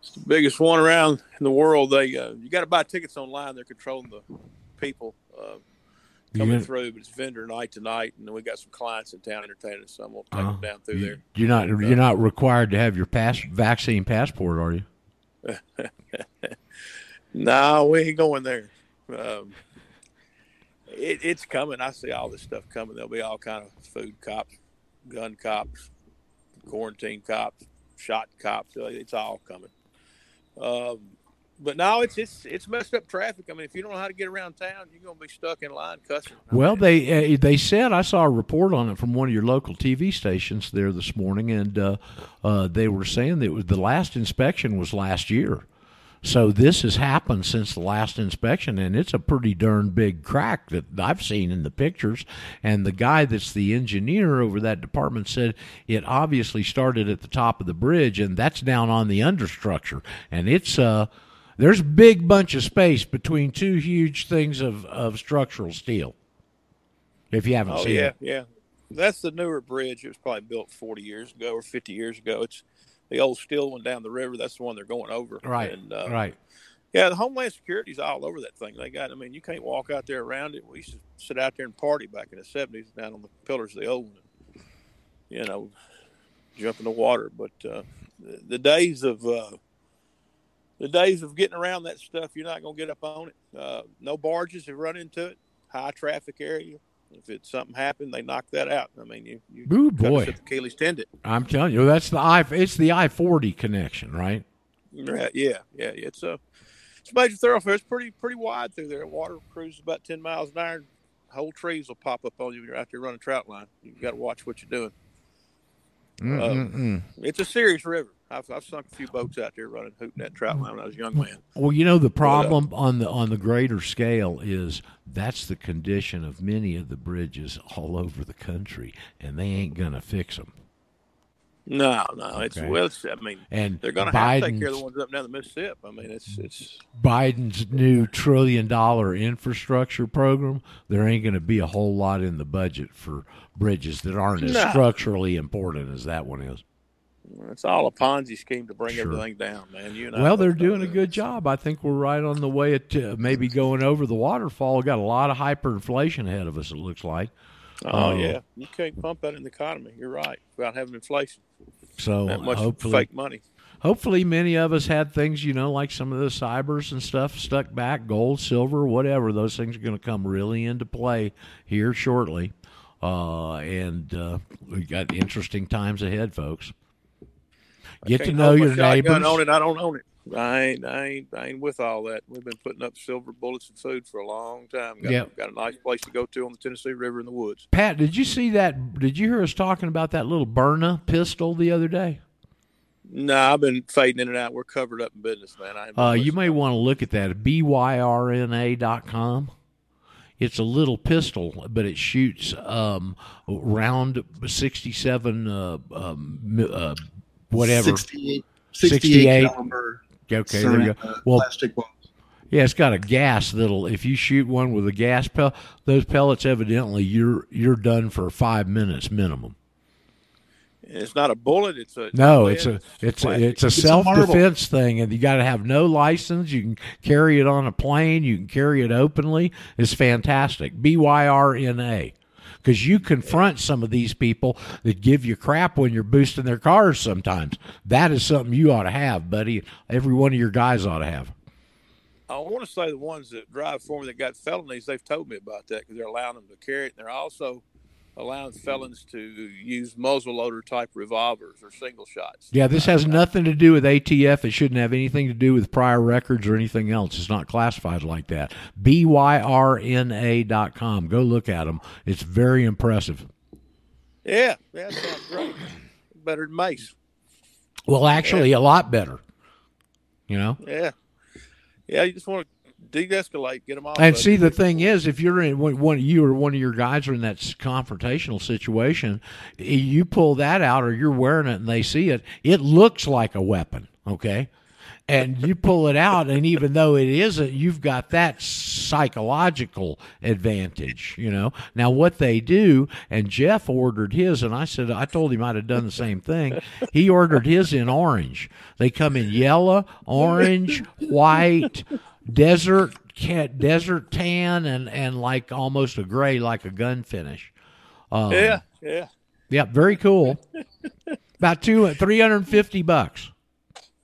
It's the biggest one around in the world. They uh, you got to buy tickets online. They're controlling the people uh, coming You- through, but it's vendor night tonight, and then we got some clients in town entertaining. us, So I'm gonna take Oh, them down through you- there. You're not. You're not required to have your pass vaccine passport, are you? (laughs) No, we ain't going there. Um, it, it's coming. I see all this stuff coming. There'll be all kind of food cops, gun cops, quarantine cops, shot cops. It's all coming. Um, but no, it's it's it's messed up traffic. I mean, if you don't know how to get around town, you're gonna be stuck in line cussing. I Well, mean, they uh, they said I saw a report on it from one of your local TV stations there this morning, and uh, uh, they were saying that was the last inspection was last year. So this has happened since the last inspection, and it's a pretty darn big crack that I've seen in the pictures. And the guy that's the engineer over that department said it obviously started at the top of the bridge, and that's down on the understructure, and it's uh there's a big bunch of space between two huge things of, of structural steel. If you haven't Oh seen yeah, it, yeah. Yeah. That's the newer bridge. It was probably built 40 years ago or 50 years ago. It's the old steel one down the river. That's the one they're going over. right, And, uh, right. Yeah, the Homeland Security's all over that thing. They got. I mean, you can't walk out there around it. We used to sit out there and party back in the 70s down on the pillars of the old one. You know, jump in the water. But uh, the, the days of uh, the days of getting around that stuff, you're not going to get up on it. Uh, no barges have run into it. High traffic area. If it's something happened, they knock that out. I mean, you, you Ooh, boy. the Achilles tendon. I'm telling you, that's the I. It's the I forty connection, right? Yeah, yeah, yeah. It's a it's a major thoroughfare. It's pretty pretty wide through there. Water cruises about ten miles an hour. Whole trees will pop up on you when you're out there running trout line. You got to watch what you're doing. Mm-mm-mm. It's a serious river. I've, I've sunk a few boats out there running hooting that trout line when I was a young man. Well, you know the uh, problem on the on the greater scale is that's the condition of many of the bridges all over the country, and they ain't gonna fix them. No, no, it's Okay. well. It's, I mean, And they're going to have to take care of the ones up down the Mississippi. I mean, it's it's Biden's new trillion dollar infrastructure program, there ain't going to be a whole lot in the budget for bridges that aren't as No. structurally important as that one is. It's all a Ponzi scheme to bring Sure. everything down, man. You and I Well, they're doing a good job. I think we're right on the way to maybe going over the waterfall. Got a lot of hyperinflation ahead of us. It looks like. Oh Um, yeah, you can't pump that in the economy. You're right without having inflation. So that much hopefully, fake money. hopefully, many of us had things, you know, like some of the cybers and stuff stuck back, gold, silver, whatever. Those things are going to come really into play here shortly. Uh, and uh, we got interesting times ahead, folks. Get to know your neighbors. On it, I don't own it. I ain't, I ain't, I ain't with all that. We've been putting up silver bullets and food for a long time. Got, Yep. got a nice place to go to on the Tennessee River in the woods. Pat, did you see that? Did you hear us talking about that little Byrna pistol the other day? No, I've been fading in and out. We're covered up in business, man. I Uh, you may want to look at that. byrna.com. It's a little pistol, but it shoots um, round 67, uh, um, uh, whatever. 68, 68. 68 caliber Okay, there you go. uh, Well, plastic balls. yeah, it's got a gas that'll. If you shoot one with a gas pellet, those pellets evidently you're you're done for five minutes minimum. It's not a bullet. It's a No, it's a it's a, it's a a self marble. defense thing, and you got to have no license. You can carry it on a plane. You can carry it openly. It's fantastic. B Y R N A, because you confront some of these people that give you crap when you're boosting their cars. Sometimes that is something you ought to have, buddy. Every one of your guys ought to have. I want to say the ones that drive for me that got felonies, they've told me about that because they're allowing them to carry it. And they're also allowing felons to use muzzleloader type revolvers or single shots. Yeah, this has nothing to do with ATF. It shouldn't have anything to do with prior records or anything else. It's not classified like that. BYRNA dot com. Go look at them. It's very impressive. Yeah, yeah, that sounds great. Better than mace. Well, actually, a lot better. You know? Yeah, yeah. You just want to de-escalate, get them off. And see, the thing is, if you're in one, one you or one of your guys are in that confrontational situation, you pull that out, or you're wearing it, and they see it, it looks like a weapon. Okay, and you pull it out, and even though it isn't, you've got that psychological advantage. You know. Now, what they do, and Jeff ordered his, and I said, I told him I'd have done the same thing. He ordered his in orange. They come in yellow, orange, white desert cat desert tan and and like almost a gray like a gun finish um, yeah, yeah. yeah very cool (laughs) about two 350 bucks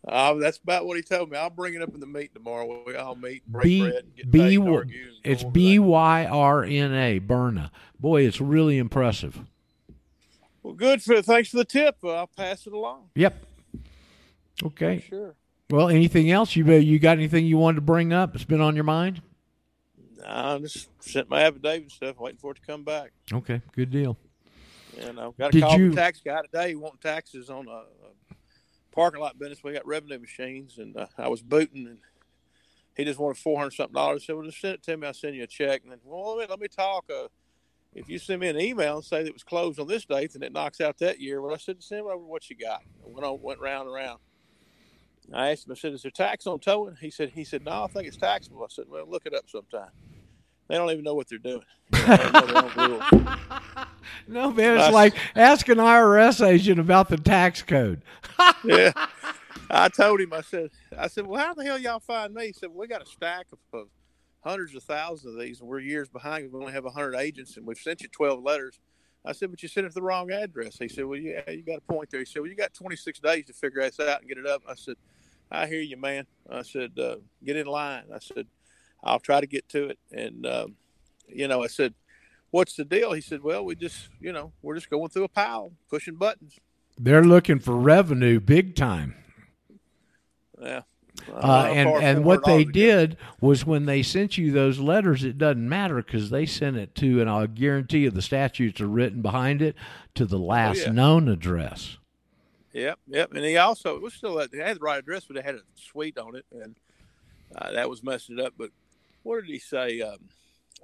Uh, that's about what he told me. I'll bring it up in the meet tomorrow. We all meet, break B bread, and get B argue it's B. Y R N A Byrna boy it's really impressive Well, good for thanks for the tip. Uh, I'll pass it along. yep okay Sure. Well anything else you you got anything you wanted to bring up it's been on your mind I just sent my affidavit and stuff, waiting for it to come back. okay good deal And I've got a call you- the tax guy today wanting taxes on a, a parking lot business. We got revenue machines, and uh, I was booting, and he just wanted four hundred something dollars. So well, just send it to me. I'll send you a check. And then, well, let me, let me talk. Uh, if you send me an email and say that it was closed on this date, then it knocks out that year. Well, I said, send over what you got. I went on, went round and round. I asked him. I said, "Is there tax on towing?" He said, "He said, no, I think it's taxable." I said, "Well, look it up sometime." They don't even know what they're doing. (laughs) They don't know their own rules. no man it's Us. like ask an IRS agent about the tax code (laughs) yeah. I told him, I said, I said, well, how the hell y'all find me? He said, well, we got a stack of, of hundreds of thousands of these, and we're years behind. We only have hundred agents, and we've sent you twelve letters. I said, but you sent it to the wrong address. He said, well, yeah, you got a point there. He said, well, you got 26 days to figure this out and get it up. I said, I hear you, man. I said, uh, get in line. I said, I'll try to get to it. And, um, you know, I said, what's the deal? He said, well, we just, you know, we're just going through a pile, pushing buttons. They're looking for revenue big time. Yeah. Uh, and and what they did was when they sent you those letters, it doesn't matter because they sent it to, and I'll guarantee you the statutes are written behind it to the last Oh, yeah. known address. Yep, yep. And he also it was still they had the right address, but it had a suite on it, and uh, that was messing it up. But what did he say? Um,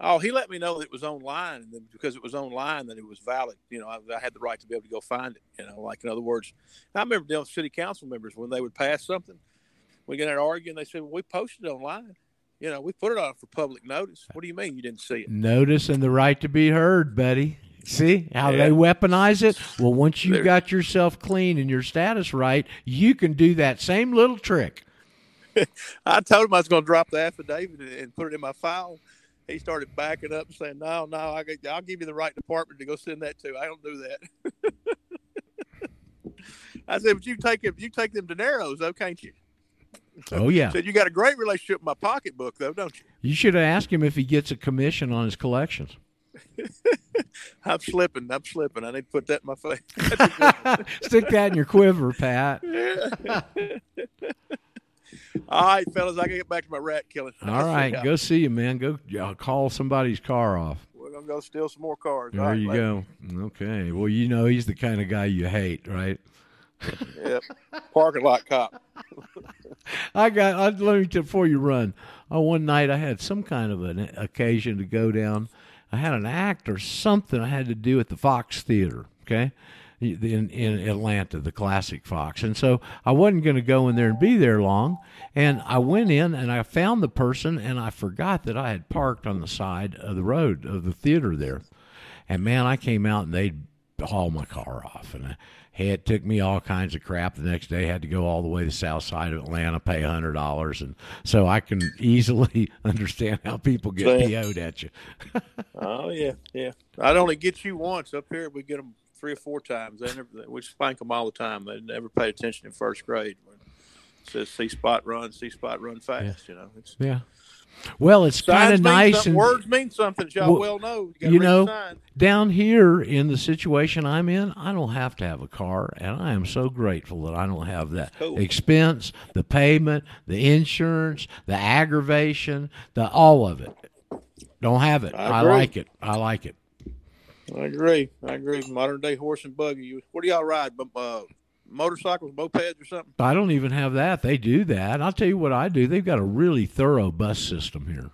oh, he let me know that it was online, and then because it was online, that it was valid. You know, I, I had the right to be able to go find it. You know, like in other words, I remember dealing with city council members when they would pass something, we get in arguing. They said, "Well, we posted it online. You know, we put it on for public notice. What do you mean you didn't see it?" Notice and the right to be heard, Betty. See how Yeah. they weaponize it? Well, once you They're- got yourself clean and your status right, you can do that same little trick. (laughs) I told him I was going to drop the affidavit and- put it in my file. He started backing up and saying, "No, no, I, got- I'll give you the right department to go send that to. I don't do that." (laughs) I said, "But you take it, you take them dineros, though, can't you?" (laughs) Oh yeah. Said you got a great relationship with my pocketbook, though, don't you? You should have asked him if he gets a commission on his collections. (laughs) I'm slipping. I'm slipping. I need to put that in my face. (laughs) Stick that in your quiver, Pat. (laughs) All right, fellas, I got to get back to my rat killing. All right, go see him, man. Go uh, call somebody's car off. We're gonna go steal some more cars. There right, you later. go. Okay. Well, you know he's the kind of guy you hate, right? Yep. Parking lot cop. I got. I, let me tell before you run. Oh, one night I had some kind of an occasion to go down. I had an act or something I had to do at the Fox Theater. Okay, in in Atlanta, the classic Fox, and so I wasn't going to go in there and be there long. And I went in and I found the person, and I forgot that I had parked on the side of the road of the theater there. And man, I came out and they'd haul my car off, and I, hey, it took me all kinds of crap. The next day, I had to go all the way to the south side of Atlanta, pay a hundred dollars, and so I can (laughs) easily (laughs) understand how people get Same. PO'd at you. (laughs) Oh yeah, yeah. I'd only get you once up here. We get them three or four times. They never, we spank them all the time. They never paid attention in first grade. It says C spot run, C spot run fast. You know, Yeah. Well, it's kind of nice and Words mean something. Y'all Well, well know. You, you know, down here in the situation I'm in, I don't have to have a car, and I am so grateful that I don't have that Cool. expense, the payment, the insurance, the aggravation, the all of it. Don't have it. I I, like it. I like it. I agree. I agree. Modern day horse and buggy. What do y'all ride? Uh, motorcycles, mopeds, or something? I don't even have that. They do that. I'll tell you what I do. They've got a really thorough bus system here.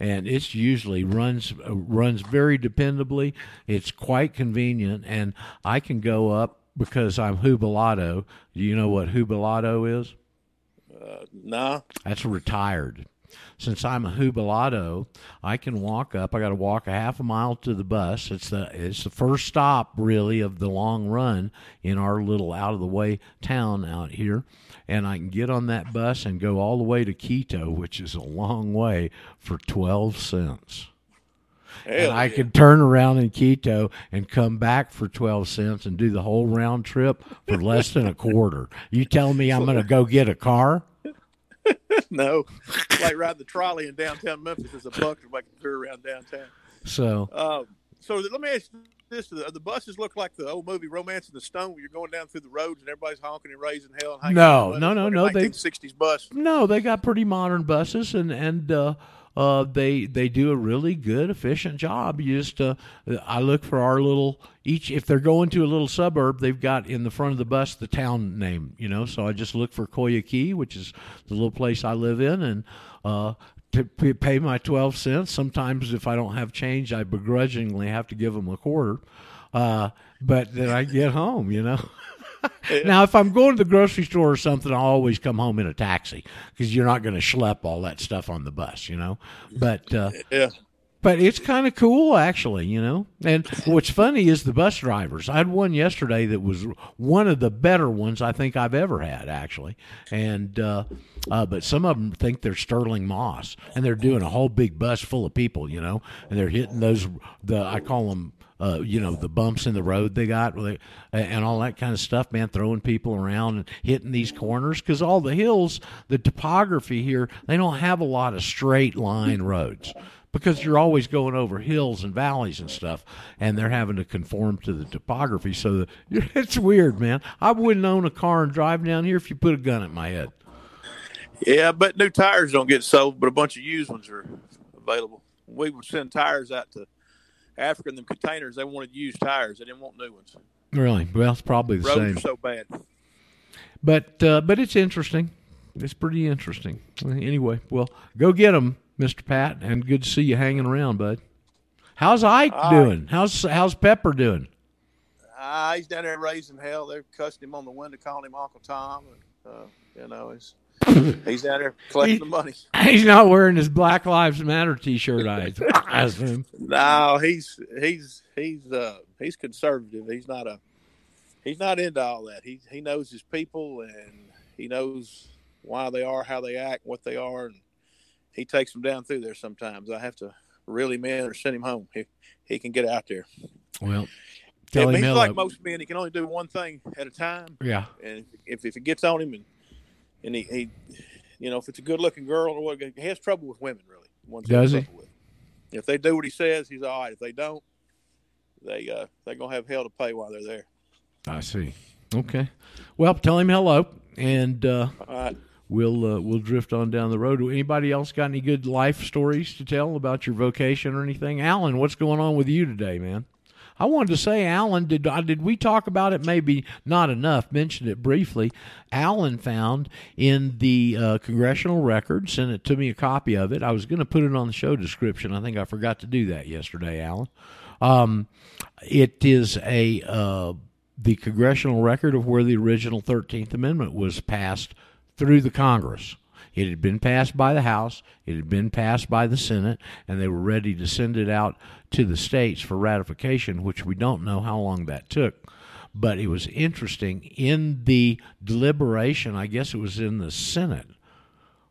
And it's usually runs uh, runs very dependably. It's quite convenient, and I can go up because I'm jubilado. Do you know what jubilado is? Uh, nah. That's retired. Since I'm a jubilado, I can walk up. I got to walk a half a mile to the bus. It's the it's the first stop really of the long run in our little out of the way town out here, and I can get on that bus and go all the way to Quito, which is a long way, for twelve cents. Hell and I yeah. could turn around in Quito and come back for 12 cents and do the whole round trip for less than a quarter. You tell me I'm going to go get a car? (laughs) no. Like riding the trolley in downtown Memphis is a buck to make a tour around downtown. So, Um, so let me ask you this: the, the buses look like the old movie *Romancing the Stone*, where you're going down through the roads and everybody's honking and raising hell. And No, no, no, no, a they- 1960s bus. no, they got pretty modern buses and and uh uh, they they do a really good, efficient job. You just, uh, I look for our little each. If they're going to a little suburb, they've got in the front of the bus the town name. You know, so I just look for Coyaqui, which is the little place I live in, and uh, to pay my twelve cents. Sometimes if I don't have change, I begrudgingly have to give them a quarter. Uh, but then I get home, you know. (laughs) Now, if I'm going to the grocery store or something, I'll always come home in a taxi because you're not going to schlep all that stuff on the bus, you know. But uh, Yeah. but it's kind of cool, actually, you know. And what's funny is the bus drivers. I had one yesterday that was one of the better ones I think I've ever had, actually. And uh, uh, but some of them think they're Stirling Moss, and they're doing a whole big bus full of people, you know, and they're hitting those the I call them uh, you know, the bumps in the road they got, and all that kind of stuff, man, throwing people around and hitting these corners because all the hills, the topography here, they don't have a lot of straight line roads because you're always going over hills and valleys and stuff, and they're having to conform to the topography. So the, (laughs) it's weird, man. I wouldn't own a car and drive down here if you put a gun at my head. Yeah, but new tires don't get sold, but a bunch of used ones are available. We would send tires out to Africa in the containers. They wanted used tires. They didn't want new ones. Really? Well, it's probably the Roads same. are so bad. But uh, but it's interesting. It's pretty interesting. Anyway, well, go get them, Mister Pat, and good to see you hanging around, bud. How's Ike right. doing? How's how's Pepper doing? Ah, he's down there raising hell. They're cussing him on the window, calling him Uncle Tom. And, uh, you know, he's (laughs) he's down there collecting the money. (laughs) He's not wearing his Black Lives Matter T-shirt. I (laughs) I assume. No, he's he's he's uh he's conservative. He's not a he's not into all that. He he knows his people and he knows why they are, how they act, what they are, and he takes them down through there sometimes. I have to really in or send him home. He he can get out there. Well, Yeah, tell but him he's like most men. He can only do one thing at a time. yeah, And if if it gets on him and and he, he you know if it's a good looking girl or what, he has trouble with women really. Ones Does he? with. If they do what he says, he's all right. If they don't, they uh they're gonna have hell to pay while they're there. I see. Okay. Well, tell him hello, and uh, right. we'll uh, we'll drift on down the road. Anybody else got any good life stories to tell about your vocation or anything? Alan, what's going on with you today, man? I wanted to say, Alan, did uh, did we talk about it? Maybe not enough. Mentioned it briefly. Alan found in the uh, congressional record, sent it to me a copy of it. I was going to put it on the show description. I think I forgot to do that yesterday, Alan. Um, it is a uh, the congressional record of where the original Thirteenth Amendment was passed through the Congress. It had been passed by the House, it had been passed by the Senate, and they were ready to send it out to the states for ratification, which we don't know how long that took. But it was interesting in the deliberation, I guess it was in the Senate.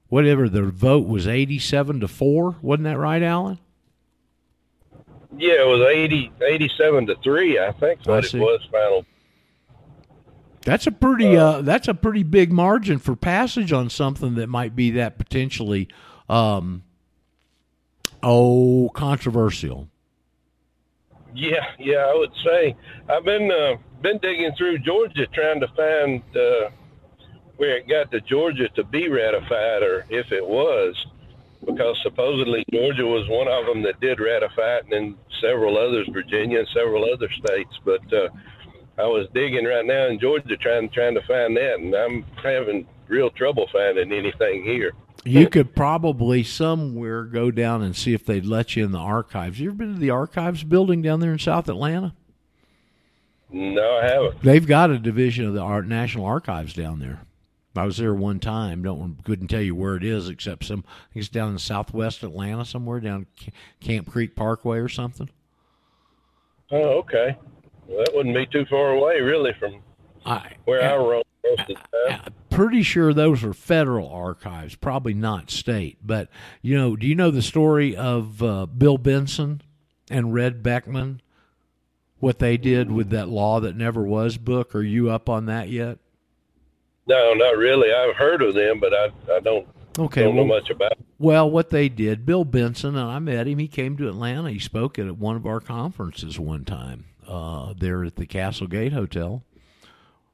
Whatever the vote was 87 to 4, wasn't that right, Alan? Yeah, it was 80, 87 to three, I think. What it was final. That's a pretty uh, that's a pretty big margin for passage on something that might be that potentially um, oh controversial. Yeah, yeah, I would say I've been uh, been digging through Georgia trying to find uh, where it got to Georgia to be ratified, or if it was, because supposedly Georgia was one of them that did ratify it, and then several others, Virginia and several other states. But uh, I was digging right now in Georgia trying trying to find that, and I'm having real trouble finding anything here. You could probably somewhere go down and see if they'd let you in the archives. You ever been to the archives building down there in South Atlanta? No, I haven't. They've got a division of the Art National Archives down there. I was there one time. Don't couldn't tell you where it is, except some. I think it's down in Southwest Atlanta somewhere, down Camp Creek Parkway or something. Oh, okay. Well, that wouldn't be too far away, really, from I where I roam most of the time. I'm pretty sure those are federal archives, probably not state. But you know, do you know the story of uh, Bill Benson and Red Beckman? What they did with that law that never was book? Are you up on that yet? No, not really. I've heard of them, but I I don't Okay, don't know well, much about. It. Well, what they did, Bill Benson, and I met him. He came to Atlanta. He spoke at one of our conferences one time uh, there at the Castle Gate Hotel.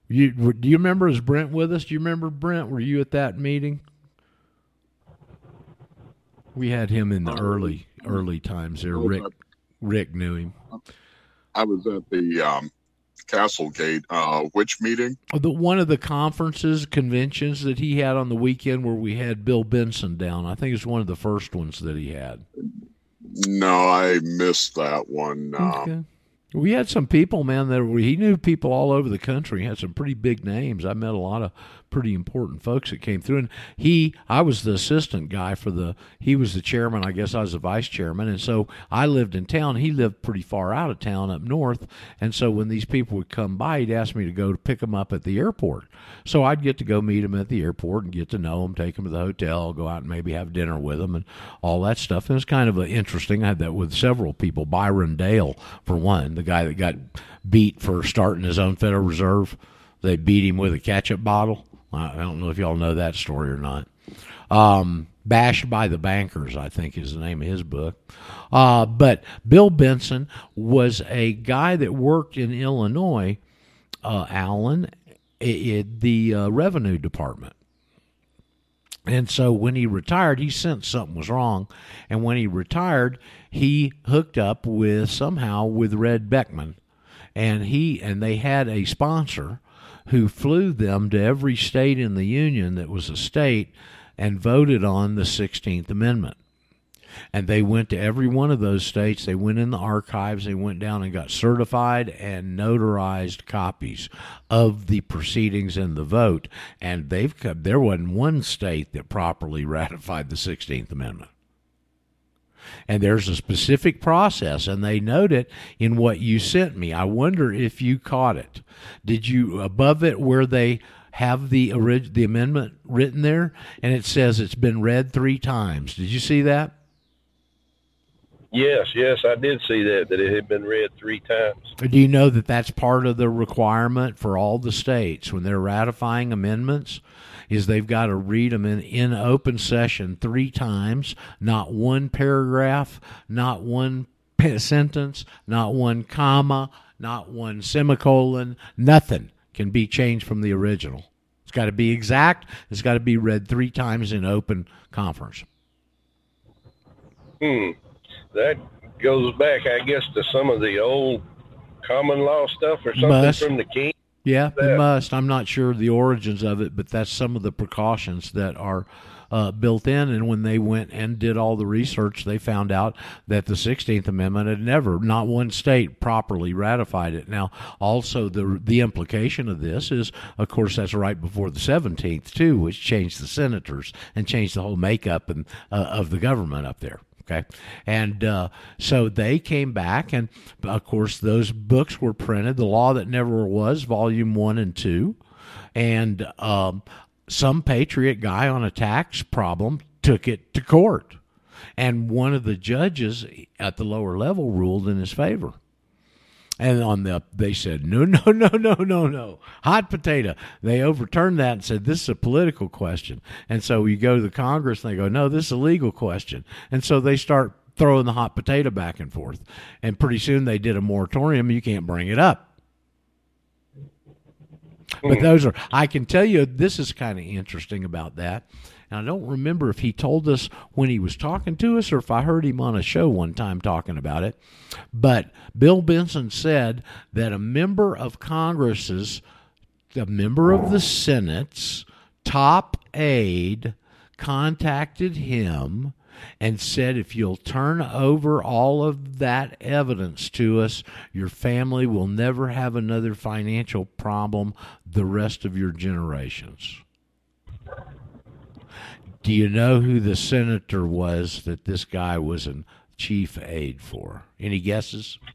You do you remember? Is Brent with us? Do you remember Brent? Were you at that meeting? We had him in the early early times there. Rick Rick knew him. I was at the um, Castlegate. Uh, which meeting? The one of the conferences, conventions that he had on the weekend where we had Bill Benson down. I think it's one of the first ones that he had. No, I missed that one. Um, Okay. We had some people, man, that were, he knew people all over the country. Had some pretty big names. I met a lot of pretty important folks that came through. And he, I was the assistant guy for the. He was the chairman. I guess I was the vice chairman. And so I lived in town. He lived pretty far out of town up north. And so when these people would come by, he'd ask me to go to pick them up at the airport. So I'd get to go meet them at the airport and get to know them, take them to the hotel, go out and maybe have dinner with them, and all that stuff. And it was kind of interesting. I had that with several people. Byron Dale, for one, the guy that got beat for starting his own Federal Reserve. They beat him with a ketchup bottle. I don't know if y'all know that story or not. Um, Bashed by the Bankers, I think is the name of his book. Uh, but Bill Benson was a guy that worked in Illinois, uh, Allen, at the uh, Revenue Department. And so when he retired, he sensed something was wrong. And when he retired, he hooked up with somehow with Red Beckman. And he and they had a sponsor who flew them to every state in the union that was a state and voted on the 16th Amendment. And they went to every one of those states. They went in the archives. They went down and got certified and notarized copies of the proceedings and the vote. And they've there wasn't one state that properly (laughs) ratified the 16th Amendment and there's a specific process and they note it in what you sent me. I wonder if you caught it. Did you above it where they have the orig- the amendment written there and it says it's been read 3 times? Did you see that? Yes, yes, I did see that that it had been read three times. do you know that that's part of the requirement for all the states when they're ratifying amendments is they've got to read them in, in open session three times, not one paragraph, not one sentence, not one comma, not one semicolon, nothing can be changed from the original. It's got to be exact. It's got to be read three times in open conference. Hmm. That goes back, I guess, to some of the old common law stuff or something Must. from the king. Yeah, that. it must. I'm not sure the origins of it, but that's some of the precautions that are uh, built in. And when they went and did all the research, they found out that the 16th Amendment had never, not one state, properly ratified it. Now, also the the implication of this is, of course, that's right before the 17th too, which changed the senators and changed the whole makeup and uh, of the government up there. Okay. And uh, so they came back, and of course, those books were printed The Law That Never Was, Volume 1 and 2. And um, some patriot guy on a tax problem took it to court. And one of the judges at the lower level ruled in his favor. And on the they said no no (laughs) no no no no hot potato. They overturned that and said this is a political question. And so you go to the Congress and they go no this is a legal question. And so they start throwing the hot potato back and forth. And pretty soon they did a moratorium. You can't bring it up. But hmm. those are I can tell you this is kind of interesting about that. And I don't remember if he told us when he was talking to us or if I heard him on a show one time talking about it. But Bill Benson said that a member of Congress's, a member of the Senate's top aide contacted him and said, if you'll turn over all of that evidence to us, your family will never have another financial problem the rest of your generations. Do you know who the senator was that this guy was a chief aide for? Any guesses? (laughs)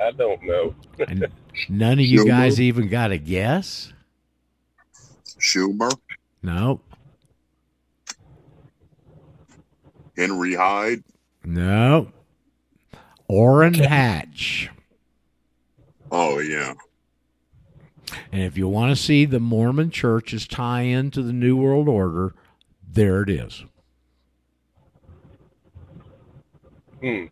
I don't know. And none of you Schumer? guys even got a guess? Schumer, No. Henry Hyde. No. Orrin (laughs) Hatch. Oh yeah. And if you want to see the Mormon church's tie into the New World Order, there it is. Hmm.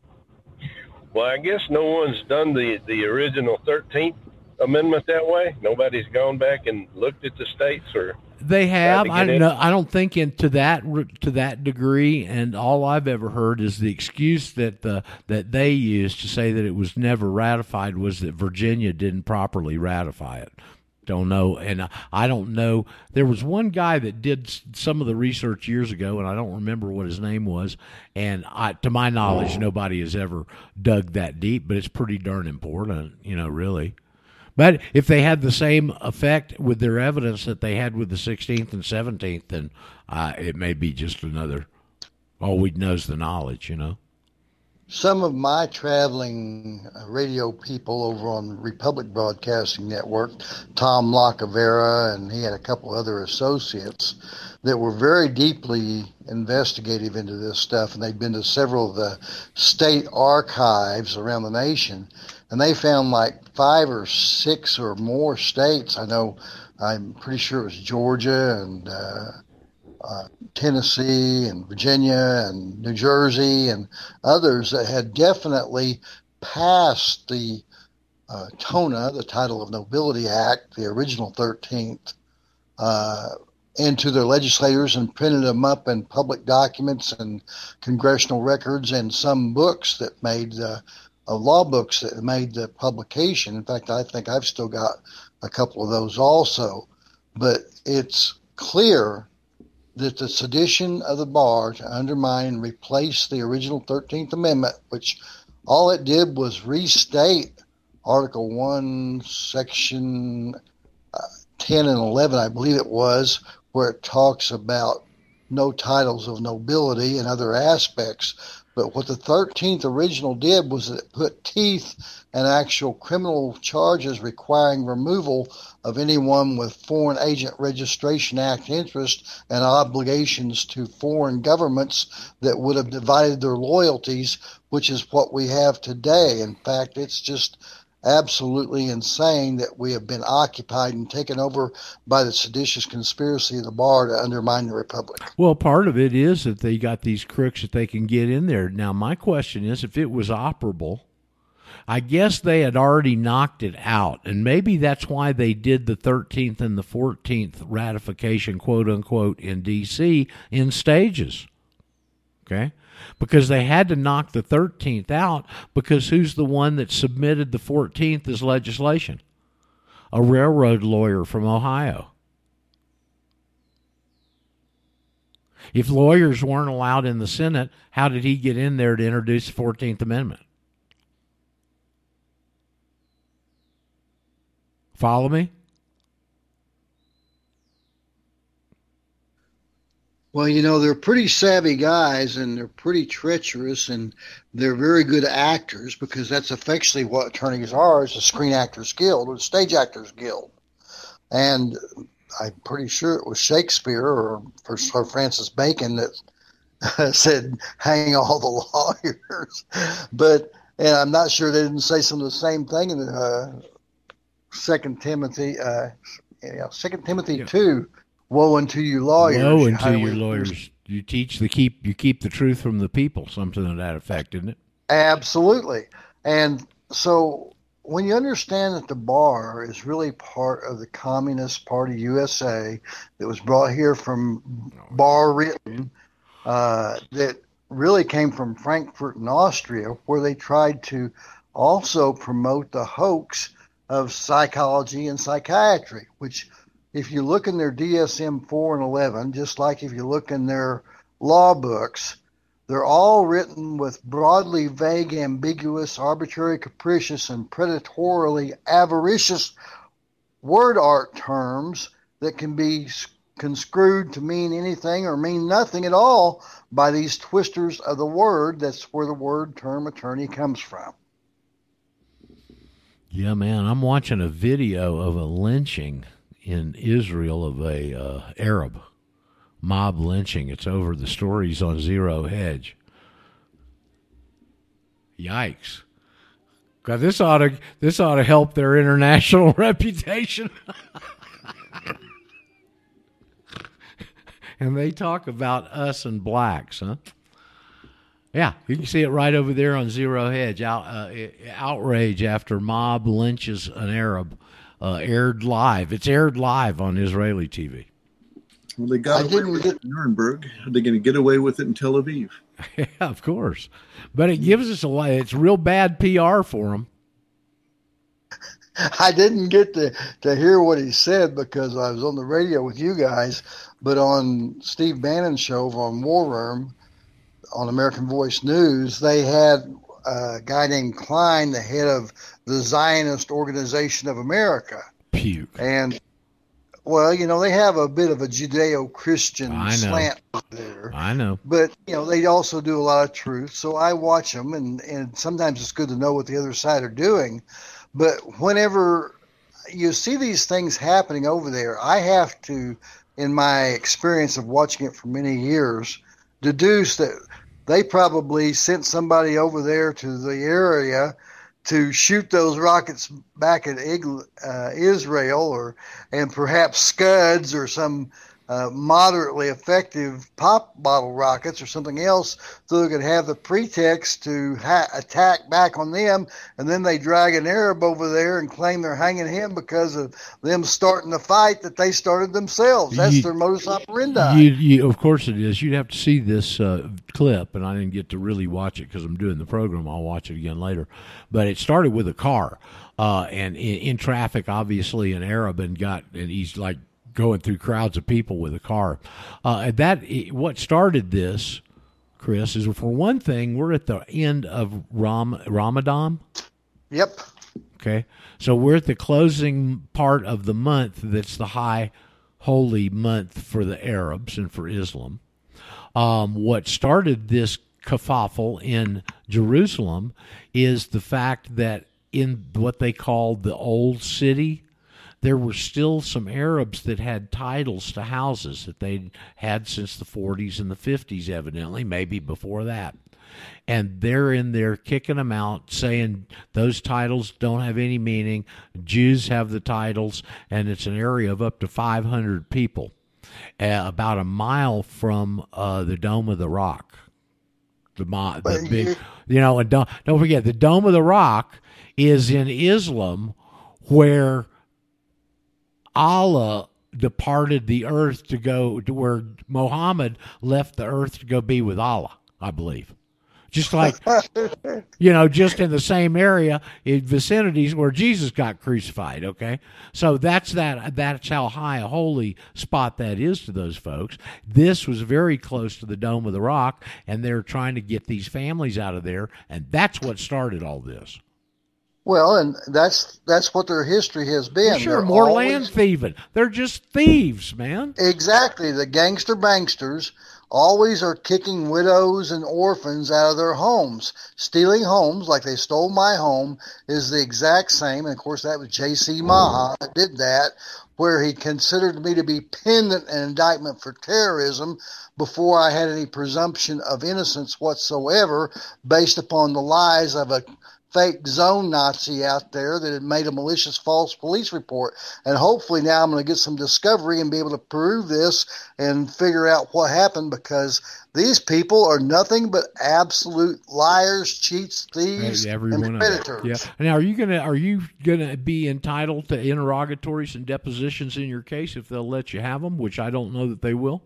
Well, I guess no one's done the the original Thirteenth Amendment that way. Nobody's gone back and looked at the states, or They have. I get don't in. know. I don't think in to that to that degree. And all I've ever heard is the excuse that the that they used to say that it was never ratified was that Virginia didn't properly ratify it. Don't know, and I- I don't know. There was one guy that did some of the research years ago, and I don't remember what his name was. And I, to my knowledge, nobody has ever dug that deep, but it's pretty darn important, you know, really. But if they had the same effect with their evidence that they had with the 16th and 17th, then uh, it may be just another. All we know is the knowledge, you know. Some of my traveling radio people over on Republic Broadcasting Network, Tom Lacavera, and he had a couple other associates that were very deeply investigative into this stuff, and they'd been to several of the state archives around the nation, and they found like five or six or more states. I know, I'm pretty sure it was Georgia and uh, uh, Tennessee and Virginia and New Jersey and others that had definitely passed the uh, TONA, the Title of Nobility Act, the original 13th, uh, into their legislators and printed them up in public documents and congressional records and some books that made uh, law books that made the publication. In fact, I think I've still got a couple of those also. But it's clear that the sedition of the bar to undermine and replace the original 13th Amendment, which all it did was restate Article 1, Section uh, 10 and 11, I believe it was, where it talks about no titles of nobility and other aspects. But what the 13th original did was it put teeth and actual criminal charges requiring removal of anyone with Foreign Agent Registration Act interest and obligations to foreign governments that would have divided their loyalties, which is what we have today. In fact, it's just absolutely insane that we have been occupied and taken over by the seditious conspiracy of the bar to undermine the republic. Well, part of it is that they got these crooks that they can get in there. Now, my question is if it was operable, I guess they had already knocked it out, and maybe that's why they did the 13th and the 14th ratification, quote unquote, in D.C. in stages. Okay? Because they had to knock the 13th out because who's the one that submitted the 14th as legislation? A railroad lawyer from Ohio. If lawyers weren't allowed in the Senate, how did he get in there to introduce the 14th Amendment? Follow me? Well, you know, they're pretty savvy guys and they're pretty treacherous and they're very good actors because that's effectively what attorneys are is a screen actors guild or the stage actors guild. And I'm pretty sure it was Shakespeare or, Sir Francis Bacon that (laughs) said, hang all the (laughs) lawyers. But, and I'm not sure they didn't say some of the same thing in the uh, Second Timothy, uh, Second Timothy yeah. 2 Woe unto you lawyers! Woe unto you lawyers! You teach the keep you keep the truth from the people. Something to that effect, isn't it? Absolutely. And so when you understand that the bar is really part of the Communist Party USA that was brought here from Bar Written, uh, that really came from Frankfurt in Austria, where they tried to also promote the hoax of psychology and psychiatry, which if you look in their DSM 4 and 11, just like if you look in their law books, they're all written with broadly vague, ambiguous, arbitrary, capricious, and predatorily avaricious word art terms that can be construed to mean anything or mean nothing at all by these twisters of the word. That's where the word term attorney comes from. Yeah, man, I'm watching a video of a lynching in Israel of a uh, Arab mob lynching. It's over the stories on Zero Hedge. Yikes! God, this ought to this ought to help their international (laughs) reputation. and they talk about us and blacks, huh? Yeah, you can see it right over there on Zero Hedge. Out, uh, outrage after mob lynches an Arab uh, aired live. It's aired live on Israeli TV. Well, they got I away with get... it in Nuremberg. Are they going to get away with it in Tel Aviv? (laughs) yeah, of course. But it gives us a lot. It's real bad PR for them. (laughs) I didn't get to, to hear what he said because I was on the radio with you guys, but on Steve Bannon's show on War Room on American Voice News, they had a guy named Klein, the head of the Zionist Organization of America. Puke. And well, you know, they have a bit of a Judeo-Christian slant there. I know. But you know, they also do a lot of truth. So I watch them, and and sometimes it's good to know what the other side are doing. But whenever you see these things happening over there, I have to, in my experience of watching it for many years, deduce that they probably sent somebody over there to the area to shoot those rockets back at uh, Israel, or and perhaps Scuds or some uh, moderately effective pop bottle rockets or something else, so they could have the pretext to ha- attack back on them, and then they drag an Arab over there and claim they're hanging him because of them starting the fight that they started themselves. That's You- their modus operandi. You, you, of course it is. You'd have to see this uh, clip, and I didn't get to really watch it because I'm doing the program. I'll watch it again later. But it started with a car, uh, and in, in traffic, obviously, an Arab, and got and he's like going through crowds of people with a car. Uh, that what started this, Chris, is for one thing, we're at the end of Ram, Ramadan. Yep. Okay. So we're at the closing part of the month that's the high holy month for the Arabs and for Islam. Um, what started this kerfuffle in Jerusalem is the fact that in what they called the old city, there were still some Arabs that had titles to houses that they'd had since the 40s and the 50s, evidently, maybe before that. And they're in there kicking them out, saying those titles don't have any meaning. Jews have the titles, and it's an area of up to 500 people, uh, about a mile from uh, the Dome of the Rock. The, mo- the big, you- you know, and don't, don't forget the Dome of the Rock is in Islam, where Allah departed the earth to go to where Muhammad left the earth to go be with Allah, I believe. Just like (laughs) you know, just in the same area in vicinities where Jesus got crucified, okay? So that's that that's how high a holy spot that is to those folks. This was very close to the Dome of the Rock, and they're trying to get these families out of there, and that's what started all this. Well, and that's that's what their history has been. sure, They're more always- land thieving. They're just thieves, man. Exactly. The gangster banksters always are kicking widows and orphans out of their homes. Stealing homes, like they stole my home, is the exact same. And of course, that was J.C. Maha that did that, where he considered me to be pendant an indictment for terrorism before I had any presumption of innocence whatsoever based upon the lies of a fake zone Nazi out there that had made a malicious false police report. And hopefully now I'm going to get some discovery and be able to prove this and figure out what happened because these people are nothing but absolute liars, cheats, thieves, and predators. Yeah. Now, are you gonna are you gonna be entitled to interrogatories and depositions in your case if they'll let you have them? Which I don't know that they will.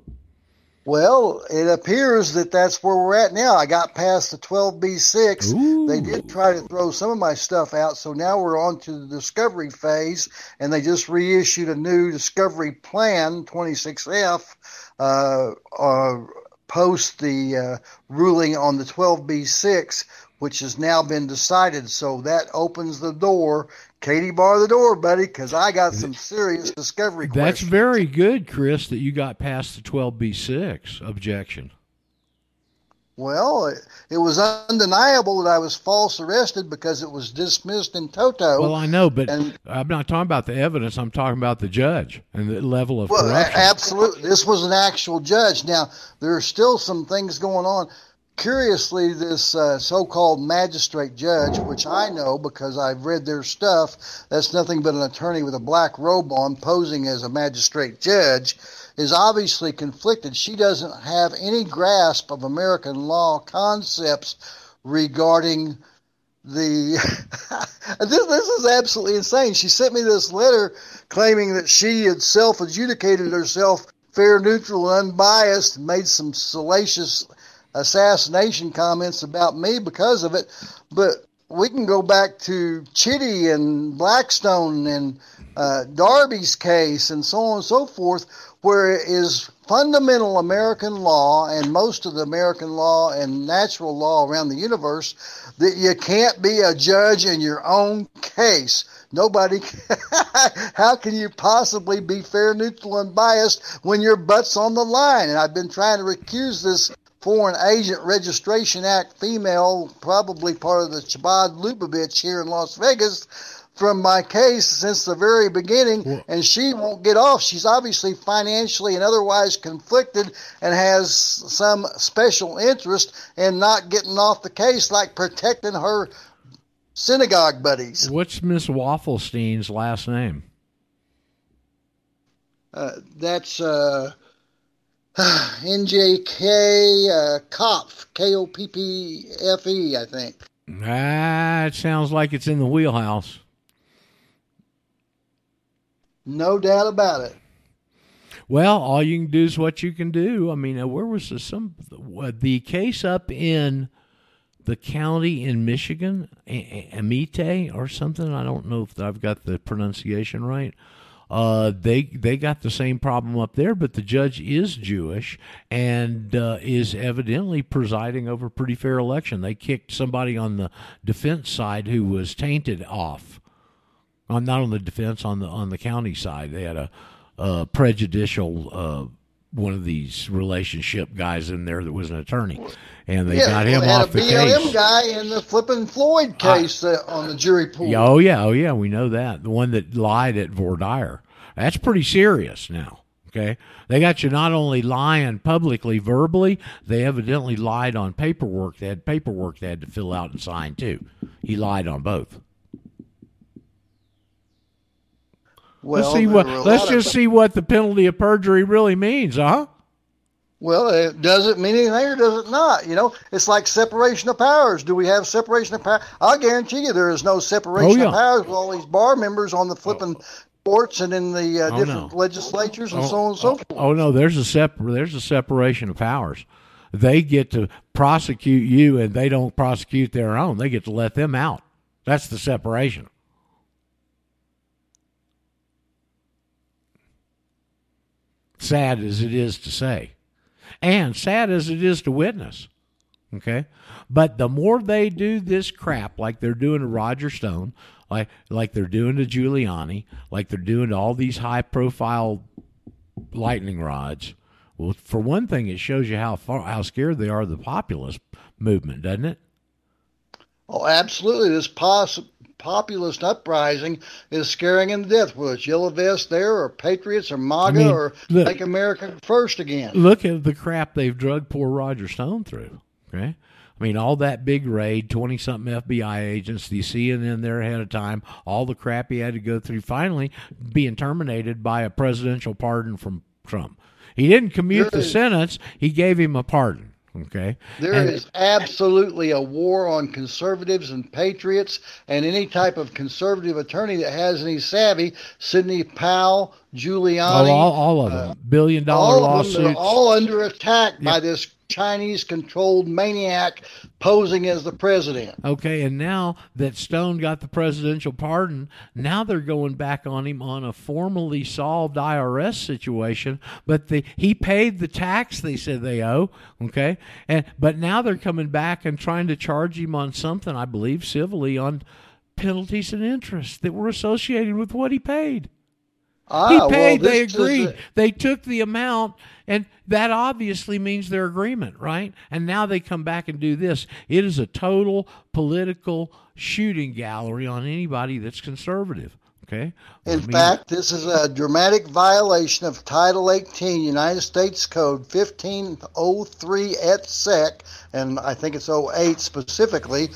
Well, it appears that that's where we're at now. I got past the 12B6. Ooh. They did try to throw some of my stuff out, so now we're on to the discovery phase, and they just reissued a new discovery plan, 26F, uh, uh, post the uh, ruling on the 12B6, which has now been decided. So that opens the door. Katie, bar the door, buddy, because I got some serious discovery That's questions. very good, Chris, that you got past the twelve B six objection. Well, it, it was undeniable that I was false arrested because it was dismissed in toto. Well, I know, but and- I'm not talking about the evidence. I'm talking about the judge and the level of Well, corruption. absolutely. This was an actual judge. Now, there are still some things going on. Curiously, this uh, so called magistrate judge, which I know because I've read their stuff, that's nothing but an attorney with a black robe on posing as a magistrate judge, is obviously conflicted. She doesn't have any grasp of American law concepts regarding the (laughs) this, this is absolutely insane. She sent me this letter claiming that she had self adjudicated herself fair, neutral, unbiased, made some salacious assassination comments about me because of it. But we can go back to Chitty and Blackstone and uh, Darby's case and so on and so forth, where it is fundamental American law and most of the American law and natural law around the universe that you can't be a judge in your own case. Nobody, (laughs) how can you possibly be fair, neutral, and biased when your butt's on the line? And I've been trying to recuse this Foreign Agent Registration Act female, probably part of the Chabad Lubavitch here in Las Vegas, from my case since the very beginning, and she won't get off. She's obviously financially and otherwise conflicted and has some special interest in not getting off the case, like protecting her synagogue buddies. What's Miss Wafflestein's last name? Uh, that's uh, (sighs) NJK uh, Kopf, K O P P F E, I think. Ah, it sounds like it's in the wheelhouse. No doubt about it. Well, all you can do is what you can do. I mean, uh, where was the, some the case up in the county in Michigan, Amite or something? I don't know if I've got the pronunciation right. Uh, they they got the same problem up there, but the judge is Jewish and uh, is evidently presiding over a pretty fair election. They kicked somebody on the defense side who was tainted off. On not on the defense on the on the county side. They had a, a prejudicial uh, one of these relationship guys in there that was an attorney, and they yeah, got him off the BLM case. guy in the flipping Floyd case uh, on the jury pool. Yeah, Oh yeah, oh yeah, we know that. The one that lied at voir dire. That's pretty serious now. Okay. They got you not only lying publicly, verbally, they evidently lied on paperwork. They had paperwork they had to fill out and sign too. He lied on both. Well, let's see what let's just see what the penalty of perjury really means, huh? Well, it does it mean anything or does it not? You know, it's like separation of powers. Do we have separation of power? I'll guarantee you there is no separation Oh, yeah. of powers with all these bar members on the flipping courts and in the uh, Oh, different no. legislatures and Oh, so on and so oh, forth. Oh no, there's a sep- there's a separation of powers. They get to prosecute you, and they don't prosecute their own. They get to let them out. That's the separation. Sad as it is to say, and sad as it is to witness. Okay, but the more they do this crap, like they're doing to Roger Stone, like like they're doing to Giuliani, like they're doing to all these high profile lightning rods. Well, for one thing, it shows you how far how scared they are of the populist movement, doesn't it? Oh, absolutely. This pos- populist uprising is scaring them to death, whether it's Yellow Vest there or Patriots or MAGA mean, or look- Make America First again. Look at the crap they've drug poor Roger Stone through. Okay. I mean, all that big raid, 20 something FBI agents, the CNN there ahead of time, all the crap he had to go through, finally being terminated by a presidential pardon from Trump. He didn't commute the sentence, he gave him a pardon. Okay. There And- is absolutely a war on conservatives and patriots, and any type of conservative attorney that has any savvy. Sidney Powell, Giuliani, Oh, all, all of them. Uh, Billion dollar all of them, lawsuits. all under attack by this Chinese-controlled maniac posing as the president. Okay, and now that Stone got the presidential pardon, now they're going back on him on a formally solved IRS situation. But the, he paid the tax they said they owe. Okay, and but now they're coming back and trying to charge him on something I believe civilly on penalties and interest that were associated with what he paid. Ah, he well, paid. they agreed. a- they took the amount, and that obviously means their agreement, right? And now they come back and do this. It is a total political shooting gallery on anybody that's conservative. Okay. In I mean, fact, this is a dramatic violation of Title 18 United States Code 1503 et seq, and I think it's 08 specifically,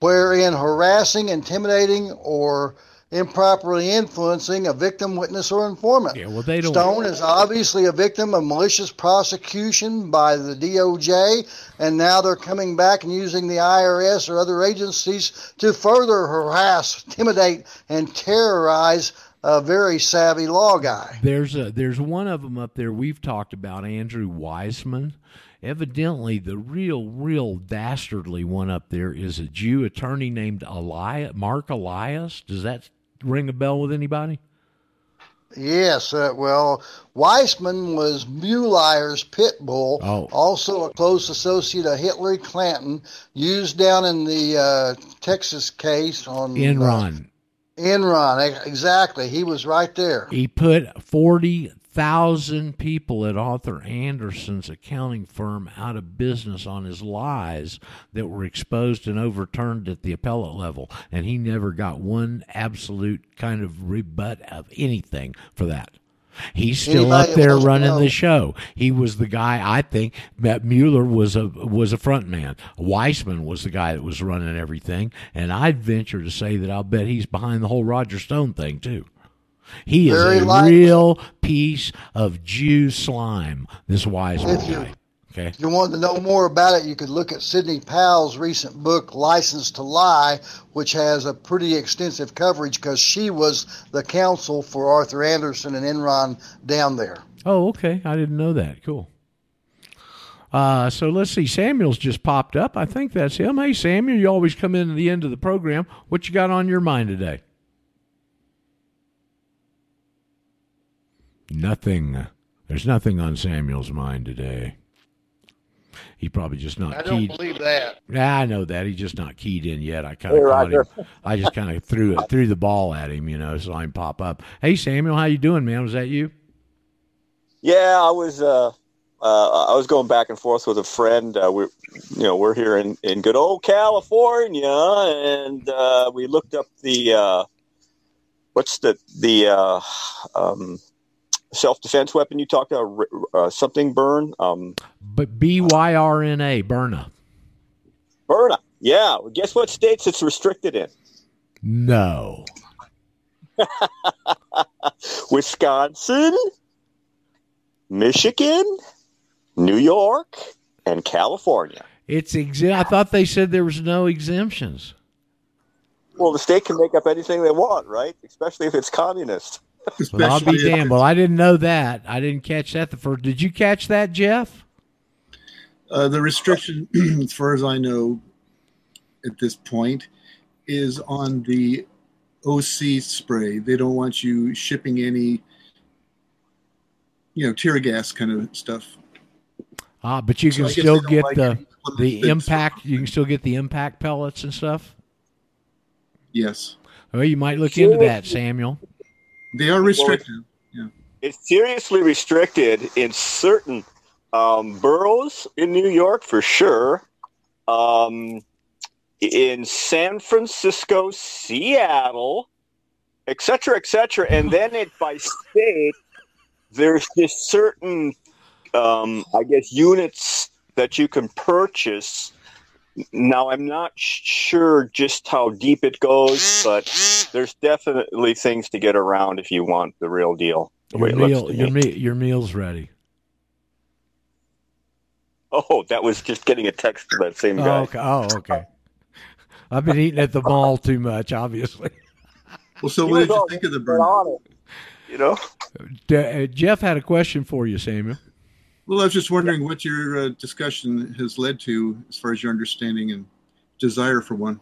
wherein harassing, intimidating, or improperly influencing a victim, witness, or informant. Yeah, well, they don't- Stone is obviously a victim of malicious prosecution by the DOJ, and now they're coming back and using the IRS or other agencies to further harass, intimidate, and terrorize a very savvy law guy. There's a there's one of them up there we've talked about Andrew Weissmann. Evidently, the real, real dastardly one up there is a Jew attorney named Elias, Mark Elias. Does that ring a bell with anybody? Yes, uh, well, Weissmann was Mueller's pit bull, Oh. also a close associate of Hillary Clinton, used down in the uh, Texas case on uh, Enron. Enron, e- exactly. He was right there. He put 40,000 people at Arthur Andersen's accounting firm out of business on his lies that were exposed and overturned at the appellate level. And he never got one absolute kind of rebut of anything for that. He's still Anybody up there running know? the show. He was the guy I think that Mueller was a was a front man. Weissmann was the guy that was running everything, and I'd venture to say that I'll bet he's behind the whole Roger Stone thing too. He is Very a likely. real piece of Jew slime. This Weissmann If guy. Okay. If you wanted to know more about it, you could look at Sidney Powell's recent book, Licensed to Lie, which has a pretty extensive coverage because she was the counsel for Arthur Andersen and Enron down there. Oh, okay. I didn't know that. Cool. Uh, so let's see. Samuel's just popped up. I think that's him. Hey, Samuel, you always come in at the end of the program. What you got on your mind today? Nothing. There's nothing on Samuel's mind today. He probably just not I don't keyed. believe that. Yeah, I know that he's just not keyed in yet. I kind of caught him. I just kind of threw it, threw the ball at him, you know, saw him pop up. Hey, Samuel, how you doing, man? Was that you? Yeah, I was. Uh, uh, I was going back and forth with a friend. Uh, we're, you know, we're here in, in good old California, and uh, we looked up the uh, what's the the uh, um, self defense weapon you talked about? Uh, something burn. Um, But B Y R N A, Byrna. Byrna. Yeah. Well, guess what states it's restricted in? No. (laughs) Wisconsin, Michigan, New York, and California. It's exa- I thought they said there was no exemptions. Well, the state can make up anything they want, right? Especially if it's communist. Well, I'll be damned. Well, I didn't know that. I didn't catch that the first. Did you catch that, Jeff? Uh, the restriction, (clears throat) as far as I know, at this point, is on the OC spray. They don't want you shipping any, you know, tear gas kind of stuff. Ah, but you So can I still get like the the impact. You can still get the impact pellets and stuff. Yes, Well, you might look into that, Samuel. They are restricted. It's seriously restricted in certain um, boroughs in New York, for sure. Um, in San Francisco, Seattle, et cetera, et cetera. And (laughs) then it by state, there's this certain, um, I guess, units that you can purchase. Now, I'm not sure just how deep it goes, but there's definitely things to get around if you want the real deal. The Your meal, your me. me, your meal's ready. Oh, that was just getting a text from that same Oh, guy. okay. Oh, okay. I've been eating at the mall too much, obviously. Well, so He what did you think of the right burn? on it, You know, D- uh, Jeff had a question for you, Samuel. Well, I was just wondering what your uh, discussion has led to as far as your understanding and desire for one.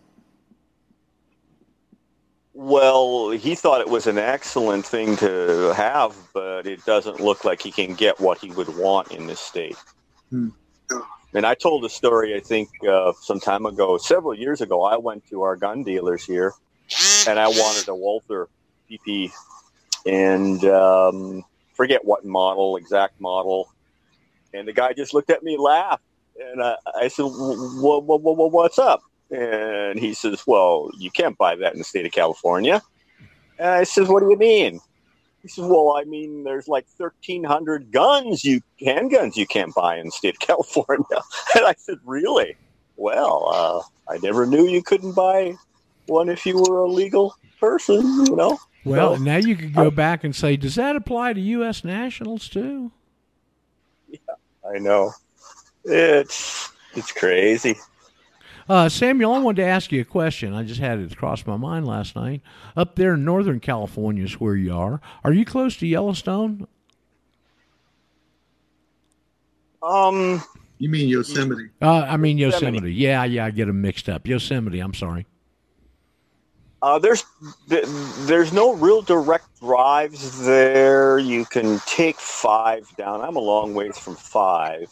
well, he thought it was an excellent thing to have, but it doesn't look like he can get what he would want in this state. Hmm. And I told a story, I think, uh, some time ago, several years ago. I went to our gun dealers here, and I wanted a Walther PP, and um, forget what model, exact model. And the guy just looked at me, laughed, and I, I said, "Wha- wha- wha- wha- "What's up?" And he says, "Well, you can't buy that in the state of California." And I says, "What do you mean?" He says, "Well, I mean, there's like 1,300 guns you handguns you can't buy in the state of (laughs) California." And I said, "Really? Well, uh, I never knew you couldn't buy one if you were a legal person. You know." Well, So- now you could go back and say, does that apply to U.S. nationals too? I know. It's it's crazy. Uh, Samuel, I wanted to ask you a question. I just had it cross my mind last night. Up there in Northern California is where you are. Are you close to Yellowstone? Um, You mean Yosemite? Uh, I mean Yosemite. Yosemite. Yeah, yeah, I get them mixed up. Yosemite. I'm sorry. Uh, there's there's no real direct drives there. You can take five down. I'm a long ways from five,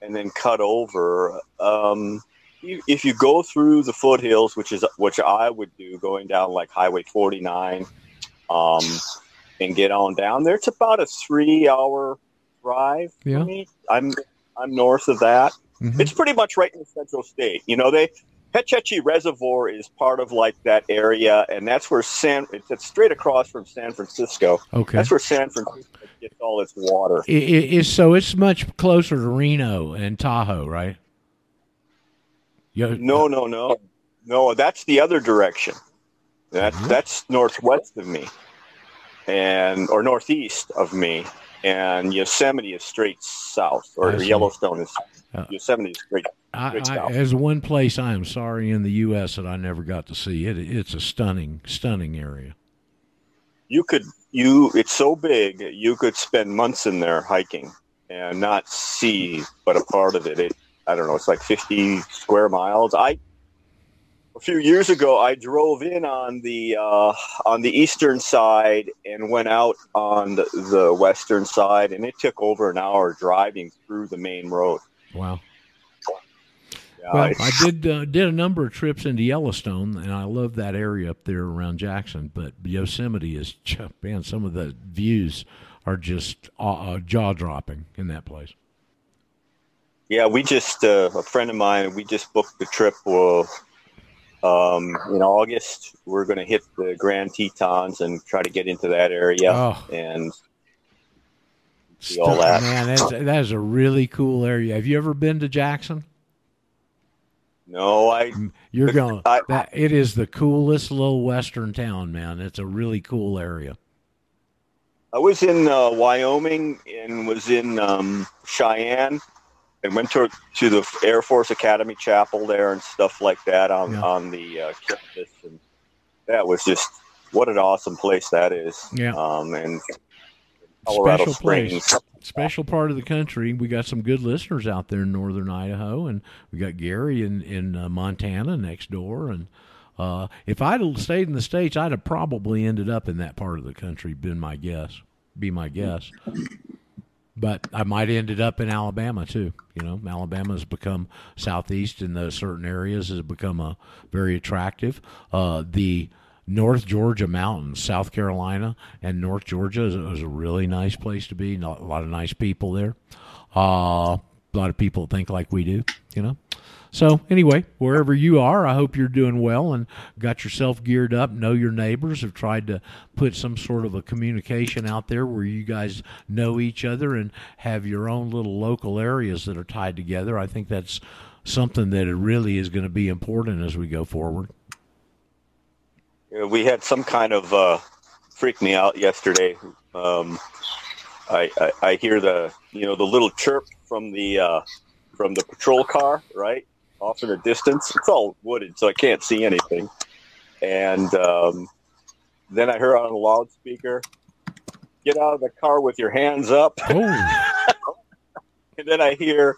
and then cut over. Um, if you go through the foothills, which is which I would do, going down like Highway 49, um, and get on down there, it's about a three-hour drive. Yeah. me. I'm I'm north of that. Mhm. It's pretty much right in the central state. You know, they Hetch Hetchy Reservoir is part of like that area, and that's where San. It's, straight across from San Francisco. Okay. That's where San Francisco gets all its water. It, it, it's so it's much closer to Reno and Tahoe, right? Yeah. No, no, no, no. That's the other direction. That's Mhm. that's northwest of me, and or northeast of me, and Yosemite is straight south, or Yellowstone is Is straight. I, I, as one place I am sorry in the U.S. that I never got to see it. It's a stunning, stunning area. you could you it's so big you could spend months in there hiking and not see but a part of it it i don't know it's like 50 square miles i a few years ago i drove in on the uh, on the eastern side and went out on the, the western side and it took over an hour driving through the main road Wow. Yeah, Well, I did uh, did a number of trips into Yellowstone, and I love that area up there around Jackson. But Yosemite is, (laughs) man, some of the views are just uh, jaw dropping in that place. Yeah, we just uh, a friend of mine. We just booked the trip. Well, um, in August, we're going to hit the Grand Tetons and try to get into that area Oh. and see all that. Man, that's, that is a really cool area. Have you ever been to Jackson? No, I You're going. (laughs) I- That it is the coolest little western town, man. It's a really cool area. I was in uh, Wyoming and was in um, Cheyenne and went to to the Air Force Academy Chapel there and stuff like that on Yeah. on the uh, campus, and that was just what an awesome place that is. Yeah. um, and Colorado Special place. Special part of the country. We got some good listeners out there in northern Idaho, and we got Gary in in uh, Montana next door. And uh, if I'd have stayed in the states, I'd have probably ended up in that part of the country. Been my guess. Be my guess. But I might have ended up in Alabama too. You know, Alabama has become southeast in those certain areas has become a very attractive. Uh, the North Georgia mountains, South Carolina and North Georgia is, is a really nice place to be. A lot of nice people there. Uh, a lot of people think like we do. You know. So anyway, wherever you are, I hope you're doing well and got yourself geared up. Know your neighbors. Have tried to put some sort of a communication out there where you guys know each other and have your own little local areas that are tied together. I think that's something that really is going to be important as we go forward. We had some kind of uh, freak me out yesterday. Um, I, I I hear the you know the little chirp from the uh, from the patrol car right off in the distance. It's all wooded, so I can't see anything. And um, then I heard on the loudspeaker, "Get out of the car with your hands up." (laughs) And then I hear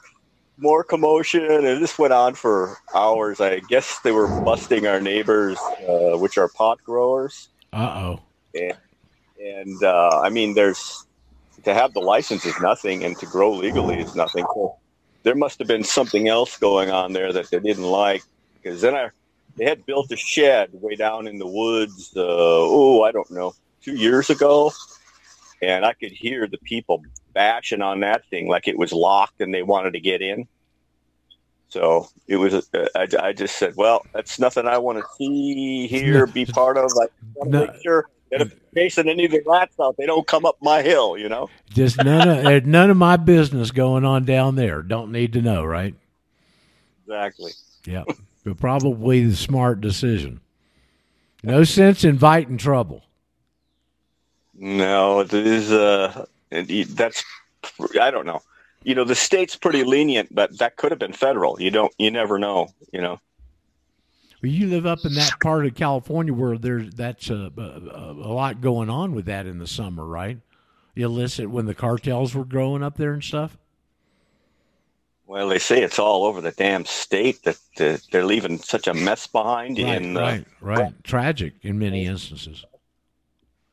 more commotion, and this went on for hours. I guess they were busting our neighbors, uh, which are pot growers. uh oh. And, and uh, I mean, there's to have the license is nothing, and to grow legally is nothing. So there must have been something else going on there that they didn't like. Because then I, they had built a shed way down in the woods. Uh, oh, I don't know, two years ago, and I could hear the people bashing on that thing like it was locked and they wanted to get in. So it was. Uh, I, I just said, "Well, that's nothing I want to see, hear, be part of. I want to No. make sure that if they're chasing any of the rats out, they don't come up my hill. You know." Just none of none of my business going on down there. Don't need to know, right? Exactly. Yeah, but probably the smart decision. No sense inviting trouble. No, it is. Uh, that's. I don't know. You know, the state's pretty lenient, but that could have been federal. You don't. You never know. You know. Well, you live up in that part of California where there's that's a, a, a lot going on with that in the summer, right? You illicit when the cartels were growing up there and stuff. Well, they say it's all over the damn state that uh, they're leaving such a mess behind. Right, in uh, right, right. Tragic in many instances.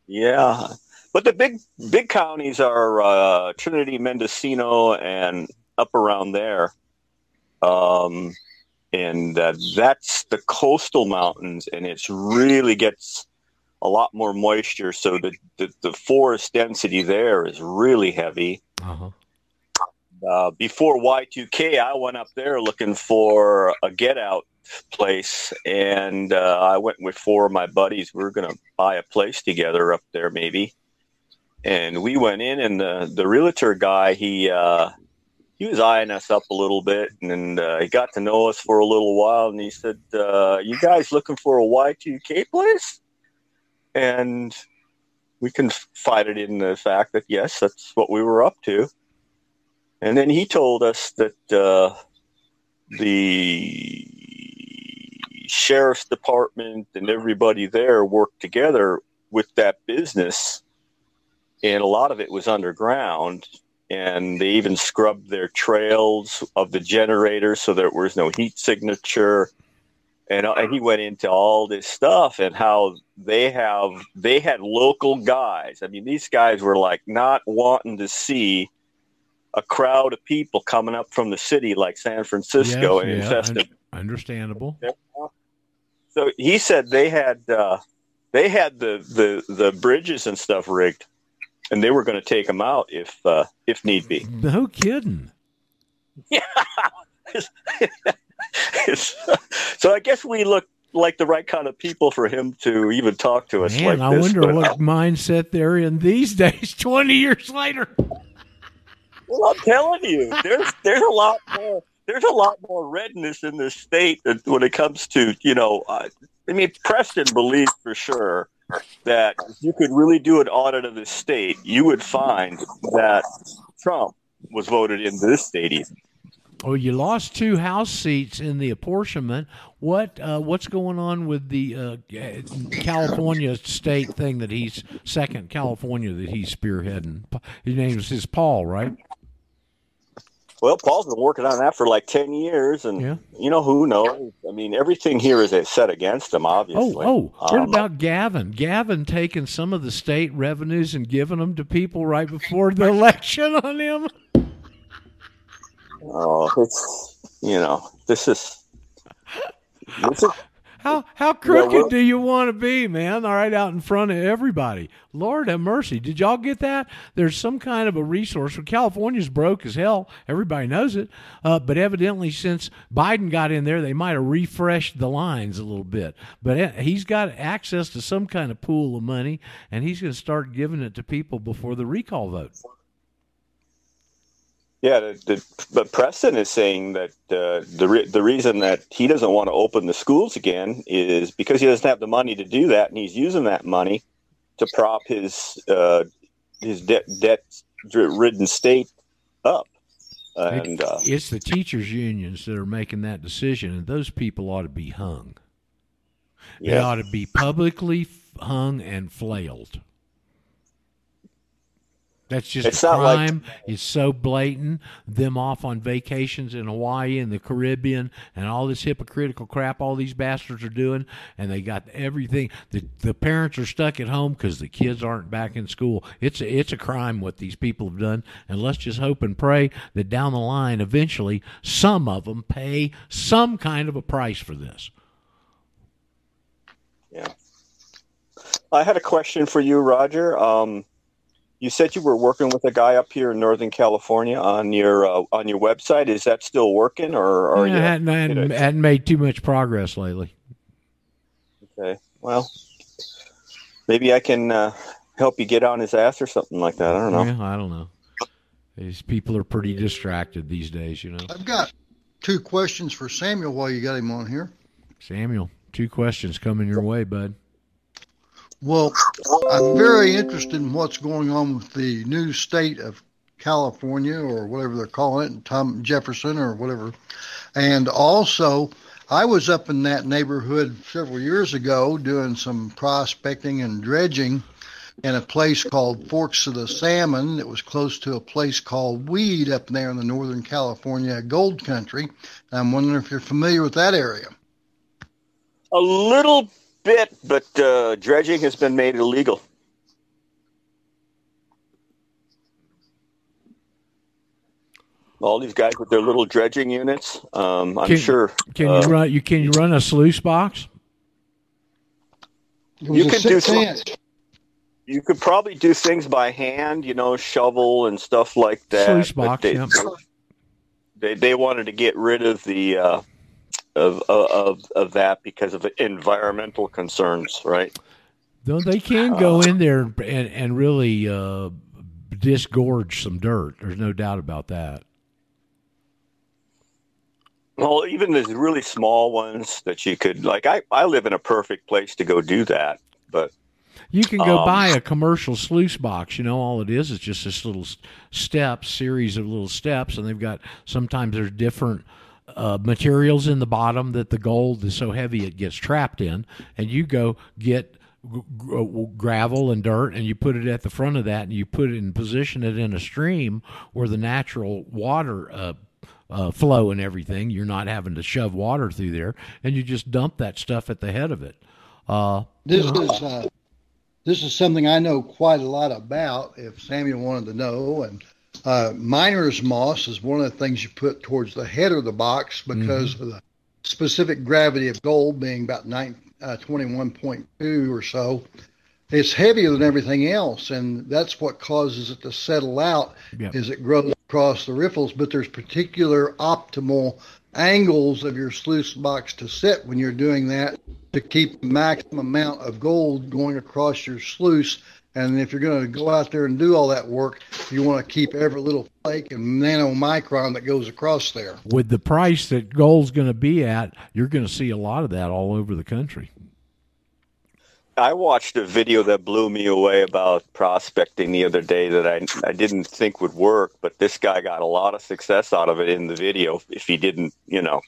Yeah, but the big big counties are uh, Trinity, Mendocino, and up around there. Um, and uh, that's the coastal mountains, and it really gets a lot more moisture. So the the, the forest density there is really heavy. Uh-huh. Uh, before Y2K, I went up there looking for a get out place, and uh, I went with four of my buddies. We were going to buy a place together up there, maybe. And we went in, and the the realtor guy he uh, he was eyeing us up a little bit, and uh, he got to know us for a little while, and he said, uh, "You guys looking for a Y2K place?" And we confided in the fact that yes, that's what we were up to. And then he told us that uh, the sheriff's department and everybody there worked together with that business, and a lot of it was underground. And they even scrubbed their trails of the generators so there was no heat signature. And, uh, and he went into all this stuff and how they have they had local guys. I mean, these guys were like not wanting to see a crowd of people coming up from the city like San Francisco Yes, and yeah, infesting. un- understandable. So he said they had uh, they had the, the the bridges and stuff rigged, and they were going to take them out if uh, if need be. No kidding. (laughs) Yeah. so I guess we look like the right kind of people for him to even talk to us Man, like I this. wonder what mindset they're in these (laughs) days, 20 years later. Well, I'm telling you, there's there's a lot more there's a lot more redness in this state when it comes to you know. Uh, I mean, Preston believes for sure that you could really do an audit of this state, you would find that Trump was voted into this state. Even. Oh, you lost two House seats in the apportionment. What uh, what's going on with the uh, California state thing that he's second California that he's spearheading? His name is his Paul, right? Well, Paul's been working on that for like ten years, and you know who knows? I mean, everything here is set against him. Obviously. Oh, oh, what Um, about Gavin? Gavin taking some of the state revenues and giving them to people right before the election on him? Oh, it's you know, this is this is How how crooked do you want to be, man? All right, out in front of everybody. Lord have mercy. Did y'all get that? There's some kind of a resource. Well, California's broke as hell. Everybody knows it. Uh, but evidently, since Biden got in there, they might have refreshed the lines a little bit. But uh, he's got access to some kind of pool of money, and he's going to start giving it to people before the recall vote. Yeah, the, the, but Preston is saying that uh, the re- the reason that he doesn't want to open the schools again is because he doesn't have the money to do that, and he's using that money to prop his uh, his debt debt ridden state up. And uh, it's the teachers' unions that are making that decision, and those people ought to be hung. They ought to be publicly hung and flailed. That's just It's not like- crime. it's so blatant. Them off on vacations in Hawaii and the Caribbean and all this hypocritical crap all these bastards are doing, and they got everything. The the parents are stuck at home because the kids aren't back in school. It's a, it's a crime what these people have done, and let's just hope and pray that down the line, eventually, some of them pay some kind of a price for this. yeah, I had a question for you, Roger. Um, you said you were working with a guy up here in Northern California on your uh, on your website. Is that still working, or are Yeah, you? hadn't, hadn't, hadn't made too much progress lately. Okay. Well, maybe I can uh, help you get on his ass or something like that. I don't know. Yeah, I don't know. These people are pretty distracted these days, you know. I've got two questions for Samuel while you got him on here. Samuel, two questions coming your way, bud. Well, I'm very interested in what's going on with the new state of California or whatever they're calling it, Tom Jefferson or whatever. And also, I was up in that neighborhood several years ago doing some prospecting and dredging, in a place called Forks of the Salmon that was close to a place called Weed up there in the Northern California gold country. I'm wondering if you're familiar with that area. A little bit, but uh, dredging has been made illegal. All these guys with their little dredging units, um, I'm Can- sure. Can uh, you run? You can you run a sluice box? You a could do six some- You could probably do things by hand, you know, shovel and stuff like that. Sluice box, they, yep. they they wanted to get rid of the uh, of, of of that because of environmental concerns, right? Though they can go in there and and really uh, disgorge some dirt. There's no doubt about that. Well, even the really small ones that you could like, I I live in a perfect place to go do that, but You can go Um, buy a commercial sluice box. You know, all it is is just this little s- steps, series of little steps, and they've got sometimes there's different uh, materials in the bottom that the gold is so heavy it gets trapped in, and you go get g- gravel and dirt and you put it at the front of that and you put it and position it in a stream where the natural water uh, uh, flow and everything you're not having to shove water through there and you just dump that stuff at the head of it uh, This is uh, this is something I know quite a lot about. If Samuel wanted to know, and uh, miner's moss is one of the things you put towards the head of the box because of the specific gravity of gold being about nine, uh, 21.2 or so. It's heavier than everything else, and that's what causes it to settle out Yep. as it grows across the riffles. But there's particular optimal angles of your sluice box to sit when you're doing that to keep the maximum amount of gold going across your sluice. And if you're going to go out there and do all that work, you want to keep every little flake and nanomicron that goes across there. with the price that gold's going to be at, you're going to see a lot of that all over the country. I watched a video that blew me away about prospecting the other day that I I didn't think would work, but this guy got a lot of success out of it in the video. If he didn't, you know,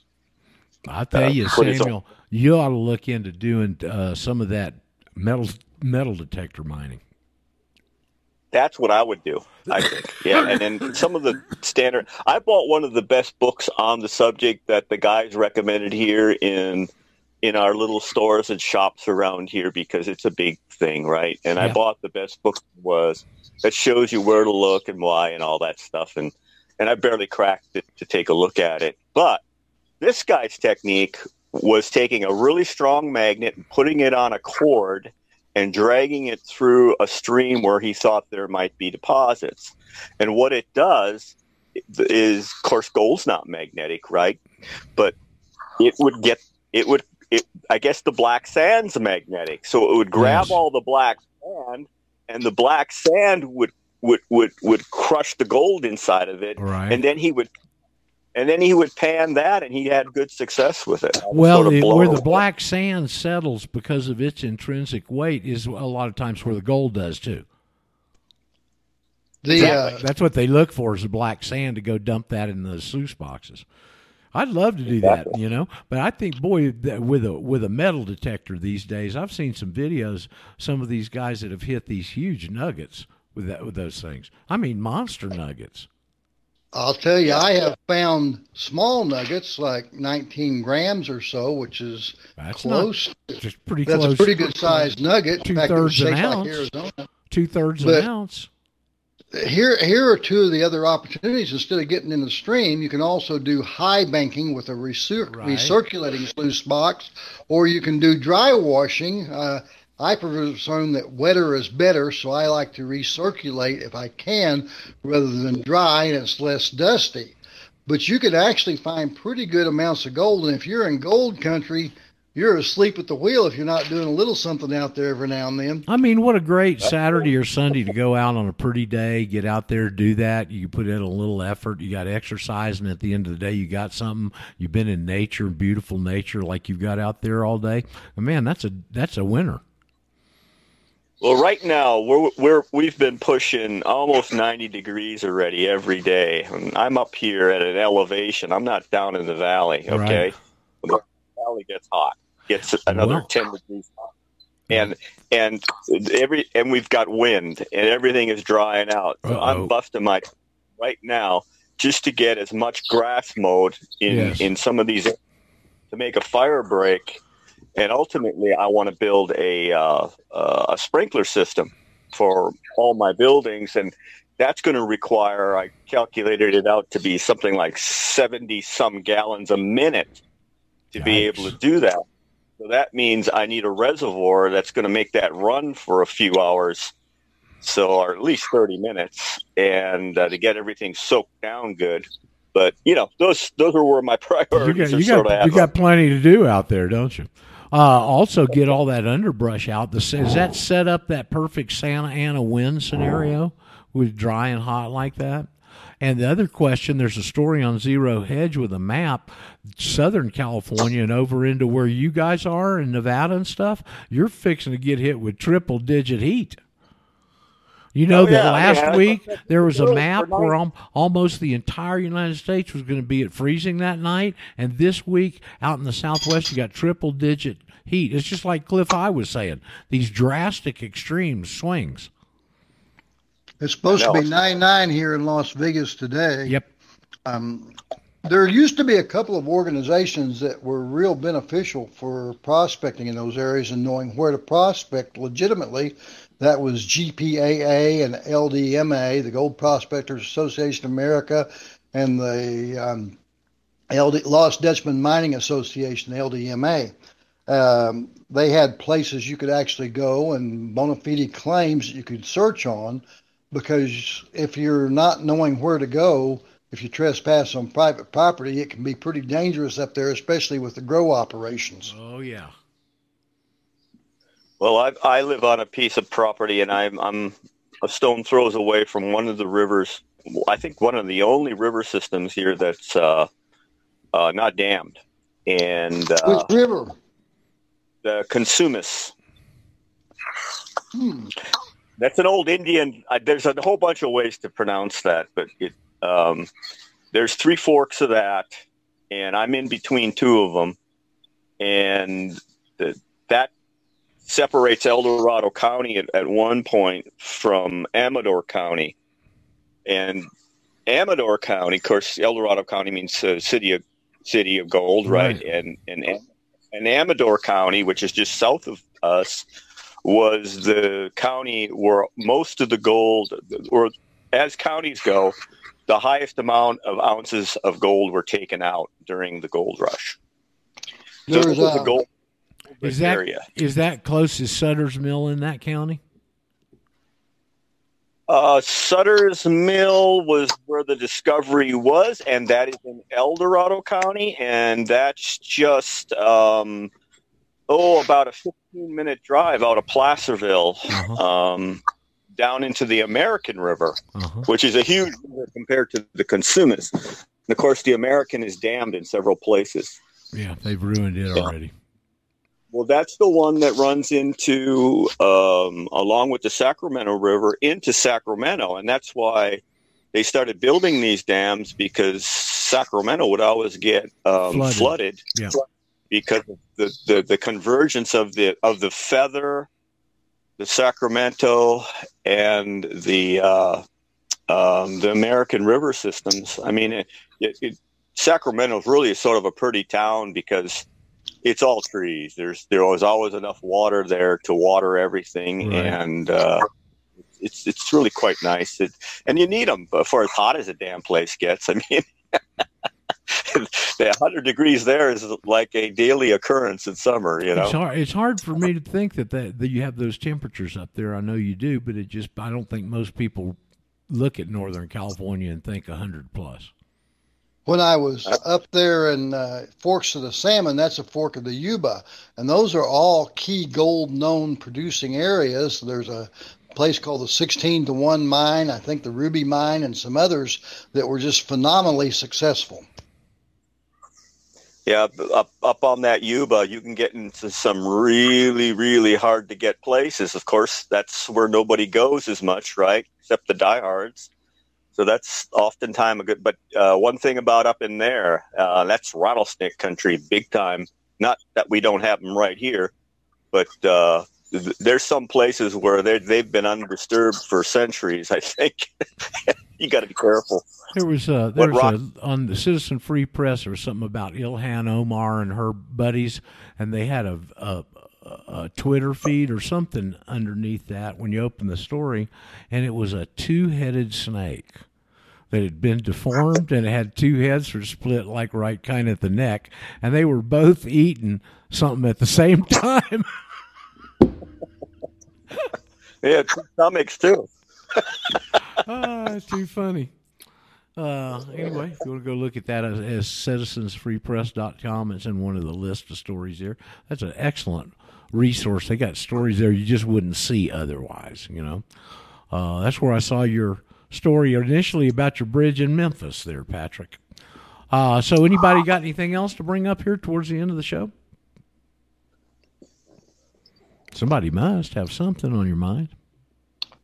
I tell Uh, you, Samuel, you ought to look into doing uh, some of that metal metal detector mining. That's what I would do. I think, yeah. And then (laughs) some of the standard. I bought one of the best books on the subject that the guys recommended here in in our little stores and shops around here because it's a big thing, right? And I bought the best book was that shows you where to look and why and all that stuff. And and I barely cracked it to take a look at it, but this guy's technique was taking a really strong magnet and putting it on a cord and dragging it through a stream where he thought there might be deposits. And what it does is, of course, gold's not magnetic, right? But it would get, it would, it, I guess the black sand's magnetic. So it would grab Yes. all the black sand and the black sand would, would, would, would crush the gold inside of it. Right. And then he would, and then he would pan that and he had good success with it. Well, sort of it, where the black sand settles because of its intrinsic weight is a lot of times where the gold does too. The uh, That's what they look for is the black sand to go dump that in the sluice boxes. I'd love to do that, you know, but I think, boy, that with a with a metal detector these days, I've seen some videos. Some of these guys that have hit these huge nuggets with that with those things. I mean, monster nuggets. I'll tell you, I have found small nuggets like 19 grams or so, which is That's close. not pretty That's close. a pretty good sized nugget. In fact, Two-thirds an shaped like ounce. Two thirds But- an ounce. Here, here are two of the other opportunities. Instead of getting in the stream, you can also do high banking with a recir- Right. recirculating sluice box, or you can do dry washing. Uh, I presume that wetter is better, so I like to recirculate if I can rather than dry, and it's less dusty. But you could actually find pretty good amounts of gold, and if you're in gold country, you're asleep at the wheel if you're not doing a little something out there every now and then. I mean, what a great Saturday or Sunday to go out on a pretty day, get out there, do that. You put in a little effort. You got exercise, and at the end of the day, you got something. You've been in nature, beautiful nature, like you've got out there all day. And man, that's a that's a winner. Well, right now we're we're we've been pushing almost 90 degrees already every day. I'm up here at an elevation. I'm not down in the valley. Okay, Right. the valley gets hot. Gets another Well. 10 degrees hot. and and every and we've got wind, and everything is drying out. So I'm busting my right now just to get as much grass mowed in Yes. in some of these to make a fire break, and ultimately I want to build a uh, uh, a sprinkler system for all my buildings, and that's going to require I calculated it out to be something like seventy some gallons a minute to be able to do that. So that means I need a reservoir that's going to make that run for a few hours, so or at least thirty minutes, and uh, to get everything soaked down good. But you know, those those are where my (laughs) priorities You got are you sort got of you got plenty to do out there, don't you? Uh, also, get all that underbrush out. The, is that set up that perfect Santa Ana wind scenario with dry and hot like that? And the other question, there's a story on Zero Hedge with a map, Southern California and over into where you guys are in Nevada and stuff. You're fixing to get hit with triple digit heat. You know Oh, that yeah, last yeah. week (laughs) there was a map where al- almost the entire United States was going to be at freezing that night, and this week out in the Southwest you got triple digit heat. It's just like Cliff I was saying, these drastic extreme swings. It's supposed to be 99 here in Las Vegas today. Yep. Um, there used to be a couple of organizations that were real beneficial for prospecting in those areas and knowing where to prospect legitimately. That was GPAA and LDMA, the Gold Prospectors Association of America, and the um, LD, Lost Dutchman Mining Association, LDMA. Um, they had places you could actually go and bona fide claims that you could search on because if you're not knowing where to go, if you trespass on private property, it can be pretty dangerous up there, especially with the grow operations. Oh yeah. Well, I, I live on a piece of property, and I'm I'm a stone throws away from one of the rivers. I think one of the only river systems here that's uh, uh, not dammed, and uh, Which river? the Cosumnes. Hmm. That's an old Indian. Uh, there's a whole bunch of ways to pronounce that, but it, um, there's three forks of that, and I'm in between two of them, and the, separates El Dorado County at, at one point from Amador County, and Amador County, of course, El Dorado County means uh, city of city of gold, right? Right. And and and Amador County, which is just south of us, was the county where most of the gold, or as counties go, the highest amount of ounces of gold were taken out during the gold rush. So There's a, a gold Is that area. is that close to Sutter's Mill in that county? Uh, Sutter's Mill was where the discovery was, and that is in El Dorado County, and that's just um, oh about a 15 minute drive out of Placerville, Uh-huh. um, down into the American River, Uh-huh. which is a huge river compared to the Cosumnes. And of course, the American is dammed in several places. Yeah, they've ruined it already. Well, that's the one that runs into, um, along with the Sacramento River, into Sacramento. And that's why they started building these dams because Sacramento would always get um, Flooded. flooded, Yeah. because of the, the, the convergence of the of the feather, the Sacramento, and the uh, um, the American river systems. I mean, it, it, it, Sacramento is really sort of a pretty town because it's all trees. There's there was always enough water there to water everything, Right. and uh, it's it's really quite nice. It, and you need them for as hot as a damn place gets. (laughs) I mean, the 100 degrees there is like a daily occurrence in summer. You know, It's hard. It's hard for me to think that, that that you have those temperatures up there. I know you do, but it just I don't think most people look at Northern California and think hundred plus. When I was up there in uh, Forks of the Salmon, that's a fork of the Yuba, and those are all key gold known producing areas. There's a place called the 16 to 1 mine, I think the Ruby mine, and some others that were just phenomenally successful. Yeah, up up on that Yuba, you can get into some really, really hard to get places. Of course, that's where nobody goes as much, right? Except the diehards. So that's oftentimes a good. But uh, one thing about up in there, uh, that's rattlesnake country, big time. Not that we don't have them right here, but uh, th- there's some places where they they've been undisturbed for centuries. I think (laughs) you got to be careful. There was a, there was a, on the Citizen Free Press there was something about Ilhan Omar and her buddies, and they had a, a a Twitter feed or something underneath that when you open the story, and it was a two-headed snake that had been deformed and it had two heads were split like right kind of at the neck, and they were both eating something at the same (laughs) time. Yeah, two stomachs too. ah, too funny. Uh, anyway, if you want to go look at that as, as citizensfreepress.com, it's in one of the list of stories there. That's an excellent resource. They got stories there you just wouldn't see otherwise, you know. Uh, that's where I saw your story initially about your bridge in Memphis there, Patrick. Uh, so anybody got anything else to bring up here towards the end of the show? Somebody must have something on your mind.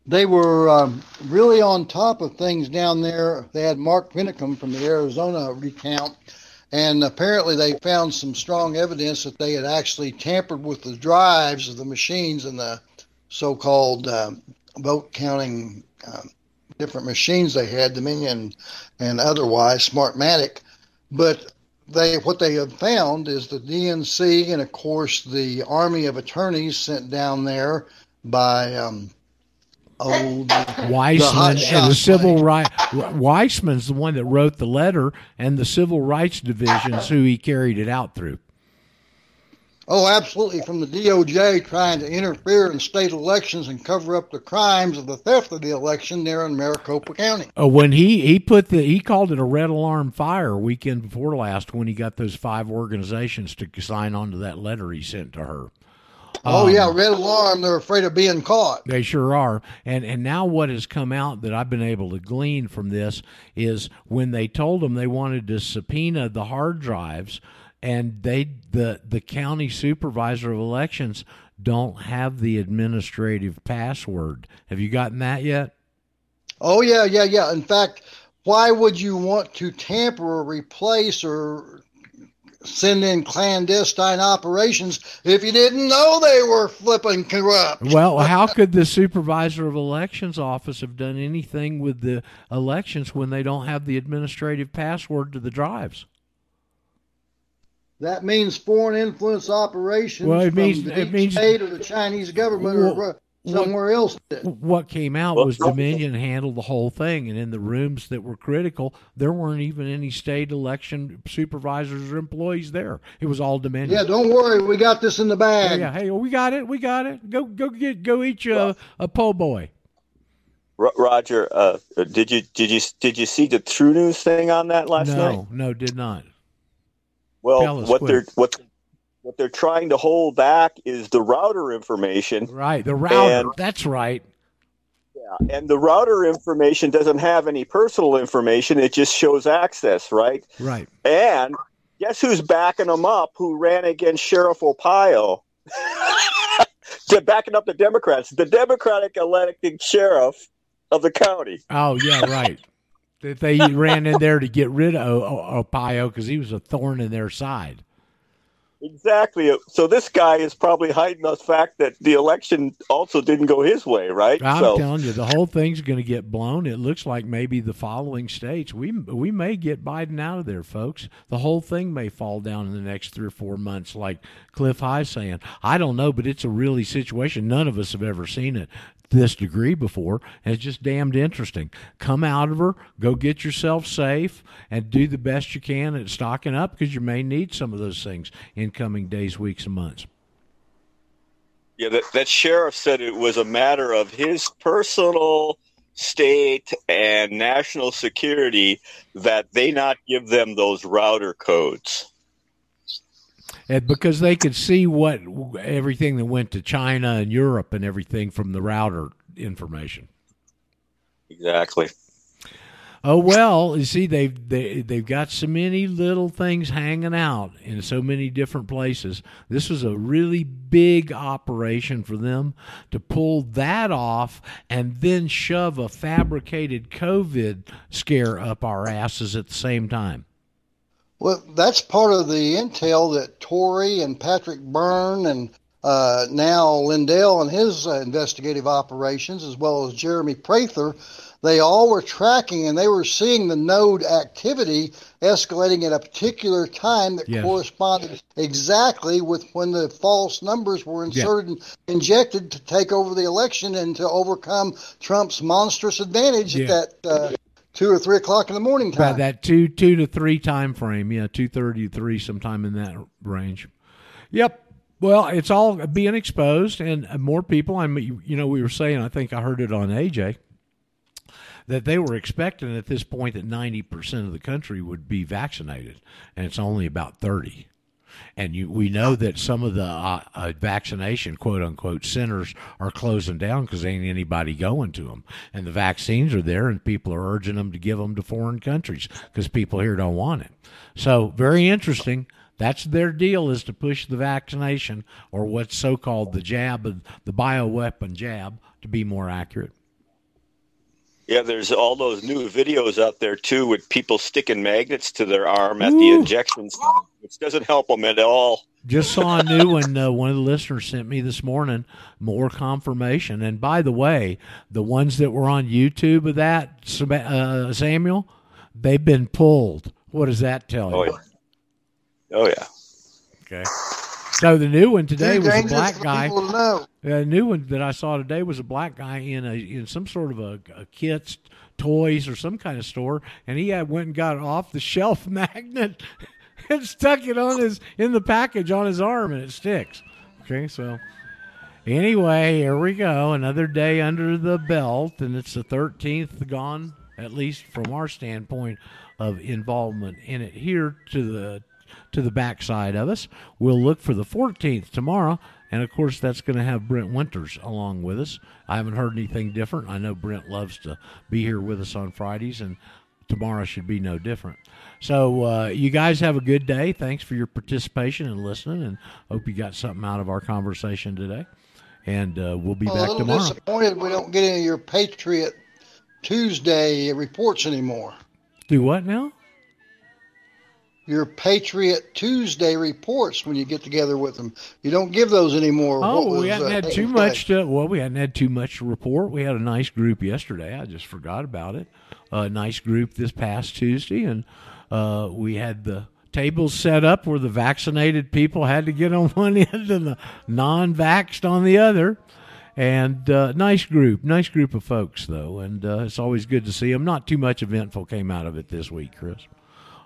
They were um, really on top of things down there. They had Mark Finchem from the Arizona recount, and apparently they found some strong evidence that they had actually tampered with the drives of the machines and the so-called um, vote counting um, different machines they had, Dominion and otherwise, Smartmatic. But they what they have found is the DNC and of course the army of attorneys sent down there by um, oh (laughs) Weissmann the and the civil right Weissmann's the one that wrote the letter, and the civil rights division's who he carried it out through. Oh, absolutely. From the DOJ trying to interfere in state elections and cover up the crimes of the theft of the election there in Maricopa County. Uh, when he he put the he called it a red alarm fire weekend before last when he got those five organizations to sign on to that letter he sent to her. Oh, Um, yeah, red alarm. They're afraid of being caught. They sure are. And and now what has come out that I've been able to glean from this is when they told them they wanted to subpoena the hard drives and they the the county supervisor of elections don't have the administrative password. Have you gotten that yet? Oh, yeah, yeah, yeah. In fact, why would you want to tamper or replace or send in clandestine operations if you didn't know they were flipping corrupt? Well, how could the supervisor of elections office have done anything with the elections when they don't have the administrative password to the drives? That means foreign influence operations Well, it from means- the it means- state or the Chinese government Well, or somewhere else. did. What came out was Dominion handled the whole thing, and in the rooms that were critical, there weren't even any state election supervisors or employees there. It was all Dominion. Yeah, don't worry, we got this in the bag. yeah. Hey, we got it. We got it. Go, go get, go eat you a, a po' boy. Roger, uh, did you did you did you see the True News thing on that last no, night? no, no, did not. Well, what quick. they're what what they're trying to hold back is the router information. Right, the router. And- That's right. Yeah, and the router information doesn't have any personal information; it just shows access, right? Right. And guess who's backing them up? Who ran against Sheriff Arpaio? (laughs) to backing up the Democrats, the Democratic elected sheriff of the county. Oh yeah, right. that they ran in there to get rid of O- O- because he was a thorn in their side. Exactly. So this guy is probably hiding the fact that the election also didn't go his way, right? I'm so telling you, the whole thing's going to get blown. It looks like maybe the following states we we may get Biden out of there, folks. The whole thing may fall down in the next three or four months, like Cliff High saying. I don't know, but it's a really situation. None of us have ever seen it this degree before, and it's just damned interesting. Come out of her, go get yourself safe, and do the best you can at stocking up because you may need some of those things in coming days, weeks, and months. yeah, that, that sheriff said it was a matter of his personal state and national security that they not give them those router codes. Because they could see what everything that went to China and Europe and everything from the router information. Exactly. Oh well, you see they've they, they've got so many little things hanging out in so many different places. This was a really big operation for them to pull that off and then shove a fabricated COVID scare up our asses at the same time. Well, that's part of the intel that Tory and Patrick Byrne and uh, now Lindell and his uh, investigative operations, as well as Jeremy Prather, they all were tracking and they were seeing the node activity escalating at a particular time that Yes. corresponded exactly with when the false numbers were inserted and injected to take over the election and to overcome Trump's monstrous advantage Yeah. at that uh, two or three o'clock in the morning time. About that two two to three time frame, yeah, two thirty to three, sometime in that range. Yep. Well, it's all being exposed, and more people. I mean, you know, we were saying. I think I heard it on AJ that they were expecting at this point that ninety percent of the country would be vaccinated, and it's only about thirty. And you, we know that some of the uh, uh, vaccination quote unquote centers are closing down because ain't anybody going to them. And the vaccines are there, and people are urging them to give them to foreign countries because people here don't want it. So very interesting. That's their deal is to push the vaccination or what's so called the jab, the bioweapon jab, to be more accurate. Yeah, there's all those new videos out there too with people sticking magnets to their arm at the injection site, which doesn't help them at all. Just saw a new one. Uh, one of the listeners sent me this morning. More confirmation. And by the way, the ones that were on YouTube of that, uh, Samuel, they've been pulled. What does that tell Oh you? yeah. Oh yeah. Okay. So the new one today Too was a black guy. people to know. A new one that I saw today was a black guy in a in some sort of a, a kids toys or some kind of store, and he had went and got an off the shelf (laughs) magnet and stuck it on his in the package on his arm, and it sticks. Okay, so anyway, here we go, another day under the belt, and it's the thirteenth gone, at least from our standpoint of involvement in it here to the to the backside of us. We'll look for the 14th tomorrow, and of course, that's going to have Brent Winters along with us. I haven't heard anything different. I know Brent loves to be here with us on Fridays, and tomorrow should be no different. So, uh, you guys have a good day. Thanks for your participation and listening, and hope you got something out of our conversation today. And uh, we'll be Well, back tomorrow. disappointed we don't get any of your Patriot Tuesday reports anymore. Do what now? Your Patriot Tuesday reports when you get together with them. You don't give those anymore. Oh, was, we hadn't uh, had too much to. Well, we hadn't had too much to report. We had a nice group yesterday. I just forgot about it. A nice group this past Tuesday, and uh, we had the tables set up where the vaccinated people had to get on (laughs) one end and the non-vaxxed on the other. And uh, nice group, nice group of folks though, and uh, it's always good to see them. Not too much eventful came out of it this week, Chris.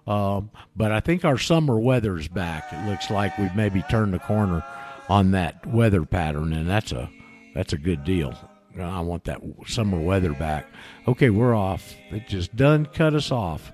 Um, but I think our summer weather's back. It looks like we've maybe turned the corner on that weather pattern, and that's a that's a good deal. I want that summer weather back. Okay, we're off. It just done cut us off.